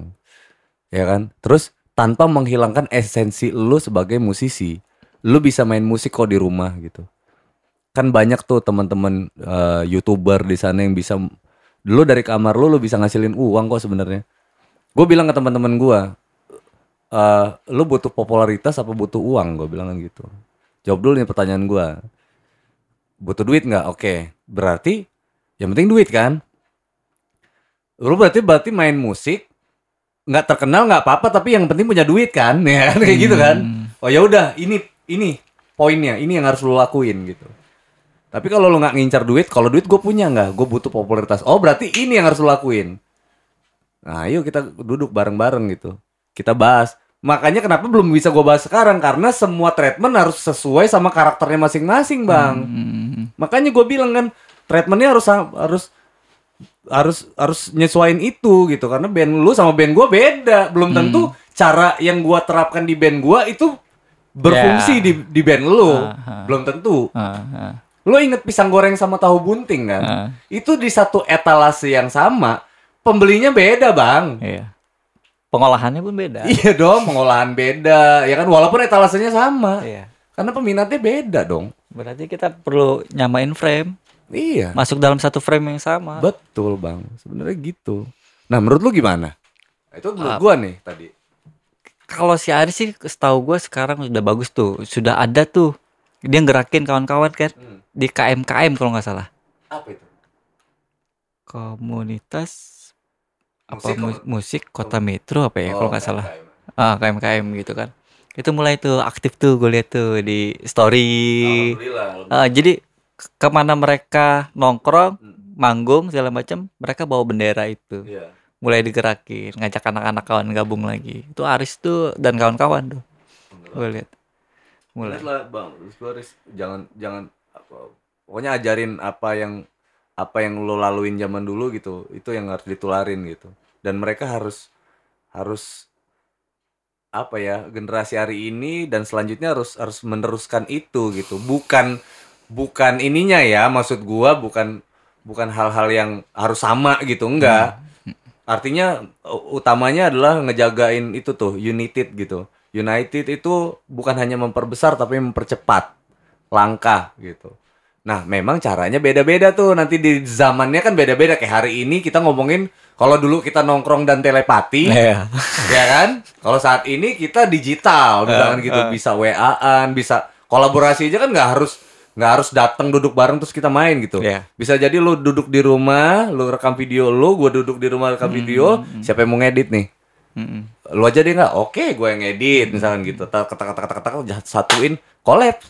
ya kan? Terus tanpa menghilangkan esensi lu sebagai musisi lu bisa main musik kok di rumah gitu. Kan banyak tuh teman-teman eh, youtuber di sana yang bisa lu dari kamar lu lu bisa ngasilin uang kok sebenarnya. Gue bilang ke teman-teman gue eh lu butuh popularitas apa butuh uang? Gue bilang kan gitu. Jawab dulu nih pertanyaan gue butuh duit nggak? Oke. Berarti yang penting duit kan? Lu berarti berarti main musik nggak terkenal nggak apa-apa tapi yang penting punya duit kan [laughs] ya kan? kayak gitu kan. Hmm. oh ya udah ini ini poinnya ini yang harus lu lakuin gitu. Tapi kalau lu nggak ngincar duit kalau duit gue punya nggak? Gue butuh popularitas. Oh berarti ini yang harus lu lakuin. Nah yuk kita duduk bareng-bareng gitu. Kita bahas. Makanya kenapa belum bisa gue bahas sekarang? Karena semua treatment harus sesuai sama karakternya masing-masing bang. Hmm. makanya gue bilang kan treatmentnya harus harus harus harus nyesuaiin itu gitu karena band lu sama band gue beda belum tentu cara yang gua terapkan di band gua itu berfungsi Ya. di di band lu Ah, ah. belum tentu Ah, ah, lu inget pisang goreng sama tahu bunting kan ah. itu di satu etalase yang sama pembelinya beda bang Iya. Pengolahannya pun beda. iya dong pengolahan beda ya kan walaupun etalasenya sama Iya. karena peminatnya beda dong Berarti kita perlu nyamain frame, iya masuk dalam satu frame yang sama. Betul bang, sebenarnya gitu. Nah menurut lu gimana? Itu menurut Ah. gua nih tadi. Kalau si Aris sih setahu gue sekarang sudah bagus tuh, sudah ada tuh. Dia ngerakin kawan-kawan kan Hmm. di KMKM kalau nggak salah. Apa itu? Komunitas apa Musik mu- apa? musik kota metro apa ya kalau nggak salah. KMKM. Ah KMKM gitu kan. Itu mulai tuh aktif tuh gue lihat tuh di story. Alhamdulillah. Ah, jadi ke- ke mana mereka nongkrong, Hmm. manggung segala macam, mereka bawa bendera itu. Iya. Mulai digerakin, ngajak anak-anak kawan gabung lagi. Itu Aris tuh dan kawan-kawan tuh. Gue lihat. Mulai. Lah bang, harus jangan jangan apa, pokoknya ajarin apa yang apa yang lo laluin zaman dulu gitu, itu yang harus ditularin gitu. Dan mereka harus harus apa ya generasi hari ini dan selanjutnya harus harus meneruskan itu gitu. Bukan bukan ininya ya, maksud gua bukan bukan hal-hal yang harus sama gitu, enggak. Artinya u- utamanya adalah ngejagain itu tuh united gitu. United itu bukan hanya memperbesar tapi mempercepat langkah gitu. Nah, memang caranya beda-beda tuh. Nanti di zamannya kan beda-beda. Kayak hari ini kita ngomongin kalau dulu kita nongkrong dan telepati, Iya. ya kan? Kalau saat ini kita digital, misalkan gitu, bisa WA-an, bisa kolaborasi aja kan nggak harus nggak harus datang duduk bareng terus kita main gitu. Iya. Bisa jadi lu duduk di rumah, lu rekam video lu, gue duduk di rumah rekam video, siapa yang mau ngedit nih? Mm-mm. Lu aja deh nggak? Oke, gue yang ngedit misalkan gitu. Tak tak tak tak tak satuin collab.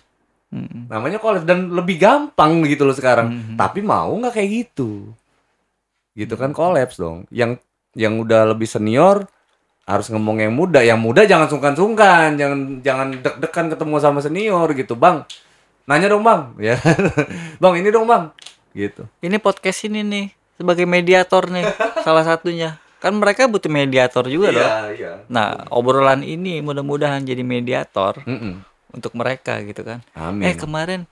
Mm-mm. Namanya collab dan lebih gampang gitu loh sekarang. Tapi mau nggak kayak gitu? Gitu kan collab dong. Yang yang udah lebih senior harus ngomong yang muda. Yang muda jangan sungkan-sungkan, jangan jangan deg-degan ketemu sama senior gitu, Bang. Nanya dong bang [laughs] ya bang ini dong bang gitu Ini podcast ini nih sebagai mediator nih [laughs] salah satunya. Kan mereka butuh mediator juga dong. iya Nah, obrolan ini mudah-mudahan jadi mediator Mm-mm. untuk mereka gitu kan. amin Eh kemarin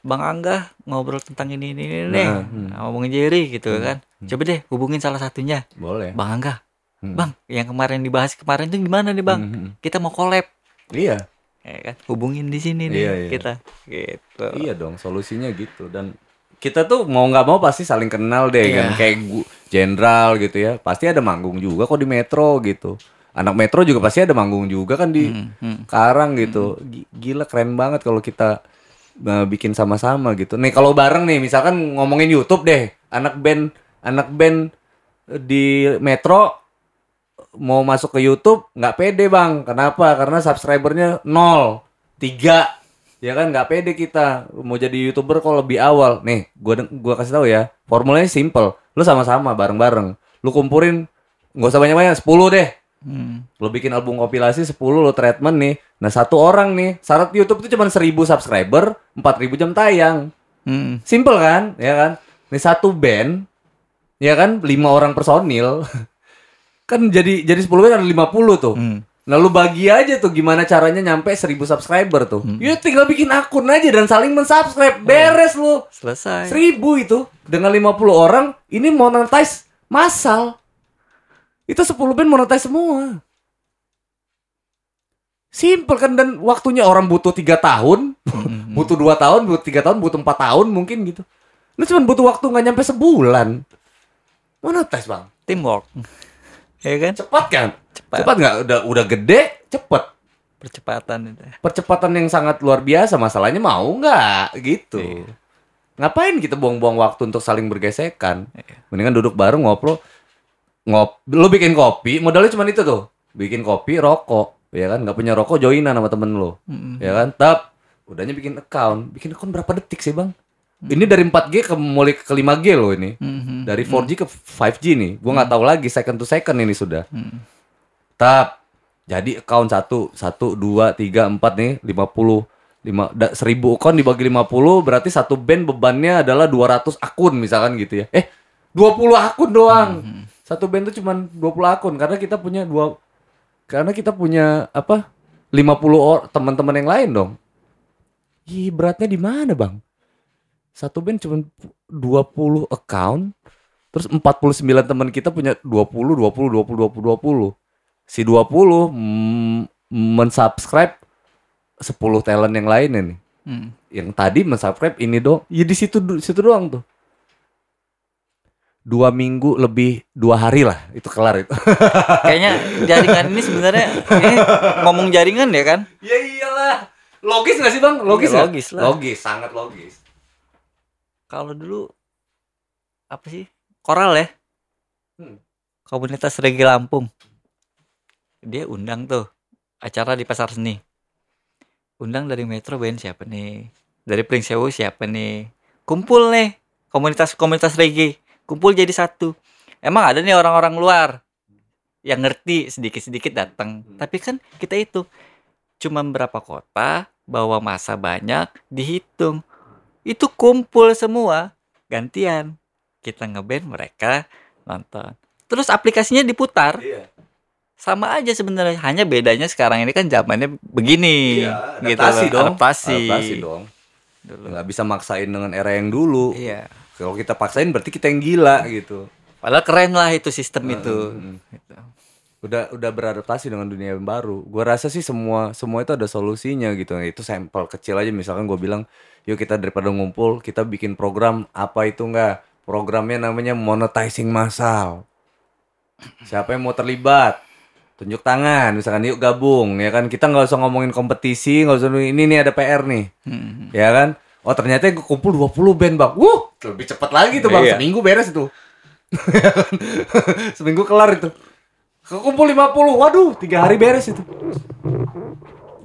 Bang Angga ngobrol tentang ini ini, ini nih Nah, hmm. sama Bang Jerry gitu kan. Coba deh hubungin salah satunya. boleh Bang Angga. Hmm. Bang, yang kemarin dibahas kemarin tuh gimana nih, Bang? Mhm. Kita mau collab. iya Ya kan? Hubungin di sini nih Iya, iya. kita. Gitu. Iya dong, solusinya gitu dan kita tuh mau nggak mau pasti saling kenal deh Iya. kan kayak gu- jenderal gitu ya. Pasti ada manggung juga kok di metro gitu. Anak metro juga pasti ada manggung juga kan di Hmm, hmm. Karang gitu. Gi- Gila keren banget kalau kita uh, bikin sama-sama gitu. Nih kalau bareng nih misalkan ngomongin YouTube deh. Anak band anak band di metro mau masuk ke YouTube nggak pede bang. Kenapa? Karena subscribernya nol, tiga, ya kan nggak pede kita mau jadi youtuber kalau lebih awal. Nih, gua gua kasih tahu ya, formulanya simple. Lu sama-sama bareng-bareng. Lu kumpulin nggak usah banyak-banyak, 10 deh. Hmm. Lu bikin album kompilasi 10 lu treatment nih. Nah, satu orang nih, syarat YouTube itu cuma 1000 subscriber, 4000 jam tayang. Hmm. Simple kan? Ya kan? Nih satu band ya kan lima orang personil [laughs] kan jadi jadi 10 band ada 50 tuh. Hmm. Nah lu bagi aja tuh gimana caranya nyampe 1000 subscriber tuh. Ya tinggal bikin akun aja dan saling mensubscribe. Beres lu. Selesai. 1000 itu dengan 50 orang ini monetize massal. Itu 10 band monetize semua. Simple kan dan waktunya orang butuh tiga tahun, Hmm. [laughs] butuh dua tahun, butuh tiga tahun, butuh empat tahun mungkin gitu. Lu cuma butuh waktu nggak nyampe sebulan. Monetize bang, Teamwork. Ya kan? cepat kan? Cepat. Cepat nggak? Udah udah gede, cepet. Percepatan itu. Percepatan yang sangat luar biasa. Masalahnya mau nggak gitu. Iya. Ngapain kita buang-buang waktu untuk saling bergesekan? Iya. Mendingan duduk bareng ngobrol. Ngop, lu bikin kopi, modalnya cuma itu tuh. Bikin kopi, rokok, ya kan? Nggak punya rokok, joinan sama temen lu. Hmm. ya kan tap udahnya bikin account bikin account berapa detik sih bang ini dari 4G ke mulai ke 5G loh ini. Hmm. dari 4G ke 5G nih. Gua nggak tahu lagi second to second ini sudah. Hmm. tap. Jadi account satu satu dua tiga empat nih 50 lima da, 1000 account dibagi 50 berarti satu band bebannya adalah 200 akun misalkan gitu ya. Eh 20 akun doang. Satu band tuh cuman 20 akun karena kita punya dua karena kita punya apa 50 or teman-teman yang lain dong. Ih, beratnya di mana, Bang? Satu band cuma 20 account, terus 49 teman kita punya 20, 20, 20, 20, 20. Si 20 mm, mensubscribe 10 talent yang lainnya nih. Hmm. Yang tadi mensubscribe ini dong. Ya di situ situ doang tuh. Dua minggu lebih dua hari lah itu kelar itu. [laughs] Kayaknya jaringan ini sebenarnya ini ngomong jaringan ya kan? ya iyalah. Logis gak sih bang? Logis nggak? logis lah. Logis, sangat logis. Kalau dulu apa sih? Koral ya? Hmm. Komunitas Reggae Lampung. Dia undang tuh acara di pasar seni. Undang dari Metro Band siapa nih? Dari Pring Sewu siapa nih? Kumpul nih komunitas-komunitas reggae. Kumpul jadi satu. Emang ada nih orang-orang luar yang ngerti sedikit-sedikit datang. Hmm. Tapi kan kita itu cuma berapa kota, bawa masa banyak, dihitung. Itu kumpul semua, gantian. Kita ngeband mereka nonton. Terus aplikasinya diputar, Iya. sama aja sebenarnya. Hanya bedanya sekarang ini kan zamannya begini. Iya, gitu adaptasi loh. dong. Adaptasi. Adaptasi dong. Dulu. Nggak bisa maksain dengan era yang dulu. Iya. Kalau kita paksain berarti kita yang gila gitu. Padahal keren lah itu sistem itu. Hmm. Gitu. Udah udah beradaptasi dengan dunia yang baru. Gua rasa sih semua semua itu ada solusinya gitu. Itu sampel kecil aja misalkan gue bilang, yuk kita daripada ngumpul, kita bikin program apa itu enggak? Programnya namanya monetizing massal. Siapa yang mau terlibat? Tunjuk tangan, misalkan yuk gabung ya kan. Kita nggak usah ngomongin kompetisi, nggak usah ini nih ada PR nih. Hmm. ya kan oh ternyata gue kumpul 20 band bang wuh lebih cepat lagi tuh bang Iya. seminggu beres itu [laughs] seminggu kelar itu kumpul 50 waduh tiga hari beres itu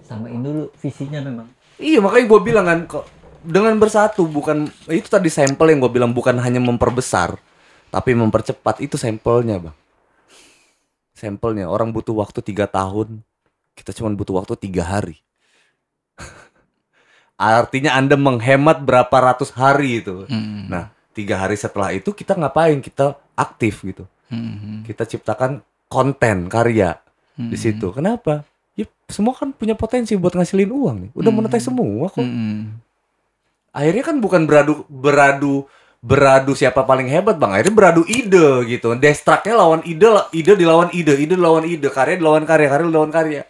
Samain dulu visinya memang. iya makanya gue bilang kan kok dengan bersatu bukan itu tadi sampel yang gue bilang bukan hanya memperbesar tapi mempercepat itu sampelnya bang sampelnya orang butuh waktu tiga tahun kita cuma butuh waktu tiga hari [laughs] artinya anda menghemat berapa ratus hari itu Hmm. nah tiga hari setelah itu kita ngapain kita aktif gitu Hmm. kita ciptakan konten karya di situ. Kenapa? Ya semua kan punya potensi buat ngasilin uang nih. Udah monetize semua kok. Hmm. akhirnya kan bukan beradu beradu beradu siapa paling hebat bang. Akhirnya beradu ide gitu. Destraknya lawan ide ide dilawan ide ide dilawan ide karya dilawan karya karya dilawan karya.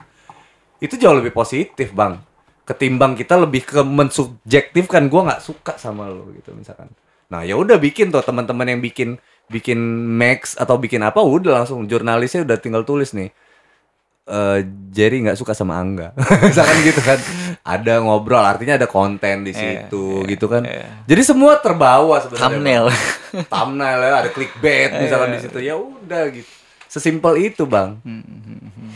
Itu jauh lebih positif bang. Ketimbang kita lebih ke mensubjektifkan gue nggak suka sama lo gitu misalkan. Nah ya udah bikin tuh teman-teman yang bikin bikin max atau bikin apa udah langsung jurnalisnya udah tinggal tulis nih eh Jerry nggak suka sama Angga, [laughs] misalkan gitu kan, ada ngobrol, artinya ada konten di Iya, situ, gitu kan. Jadi semua terbawa sebenarnya. Thumbnail. [laughs] Thumbnail ya, ada clickbait misalkan di situ, ya udah gitu. Sesimpel itu bang,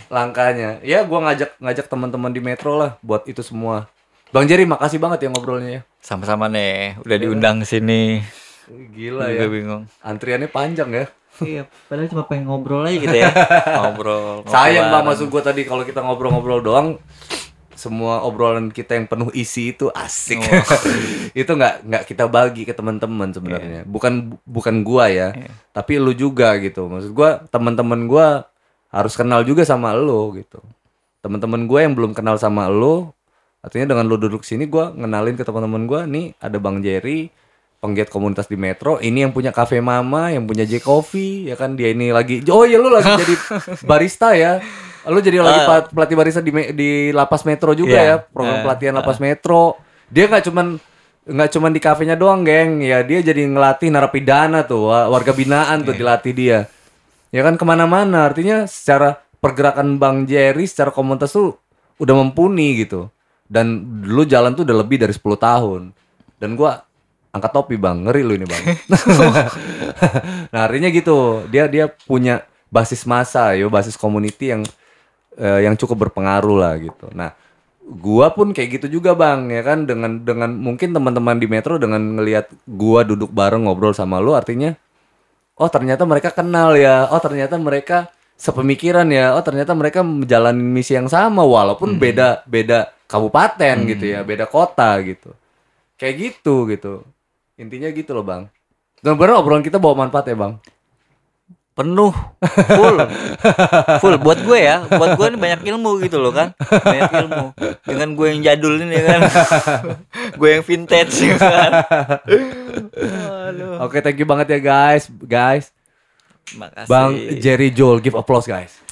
langkahnya. Ya gua ngajak ngajak teman-teman di Metro lah buat itu semua. Bang Jerry, makasih banget ya ngobrolnya ya. Sama-sama nih, udah diundang ke sini. Gila Juga ya, bingung. antriannya panjang ya. Iya, padahal cuma pengen ngobrol aja gitu ya. [laughs] ngobrol. ngobrol Sayang bareng. maksud gue tadi kalau kita ngobrol-ngobrol doang, semua obrolan kita yang penuh isi itu asik. [laughs] itu nggak nggak kita bagi ke teman-teman sebenarnya. Bukan bukan gua ya, tapi lu juga gitu. Maksud gua teman-teman gua harus kenal juga sama lu gitu. Teman-teman gua yang belum kenal sama lu, artinya dengan lu duduk sini gua ngenalin ke teman-teman gua nih ada Bang Jerry penggiat komunitas di Metro ini yang punya Cafe Mama yang punya J Coffee ya kan? Dia ini lagi oh ya lu lagi jadi [laughs] barista ya? Lu jadi lagi pa- pelatih barista di di lapas Metro juga Iya. ya program pelatihan lapas Metro. Dia nggak cuman nggak cuman di kafenya doang geng. Ya dia jadi ngelatih narapidana tuh wa- warga binaan tuh dilatih dia. Ya kan ke mana-mana. Artinya secara pergerakan Bang Jerry secara komunitas tuh udah mumpuni gitu. Dan lu jalan tuh udah lebih dari 10 tahun. Dan gua angkat topi bang. Ngeri lu ini bang. [laughs] Nah artinya gitu. Dia dia punya basis masa yo basis community yang eh, yang cukup berpengaruh lah gitu. Nah gua pun kayak gitu juga bang ya kan? Dengan dengan mungkin teman-teman di metro dengan ngelihat gua duduk bareng ngobrol sama lu artinya oh ternyata mereka kenal ya. Oh ternyata mereka sepemikiran ya. Oh ternyata mereka menjalani misi yang sama walaupun beda beda kabupaten gitu ya beda kota gitu. Kayak gitu gitu intinya gitu loh bang. Dan bener obrolan kita bawa manfaat ya bang? Penuh. Full. Full. Buat gue ya. Buat gue ini banyak ilmu gitu loh kan banyak ilmu. Dengan gue yang jadul ini kan [laughs] gue yang vintage gitu kan oke thank you banget ya guys. Guys. Makasih. Bang Jerry Joel give applause guys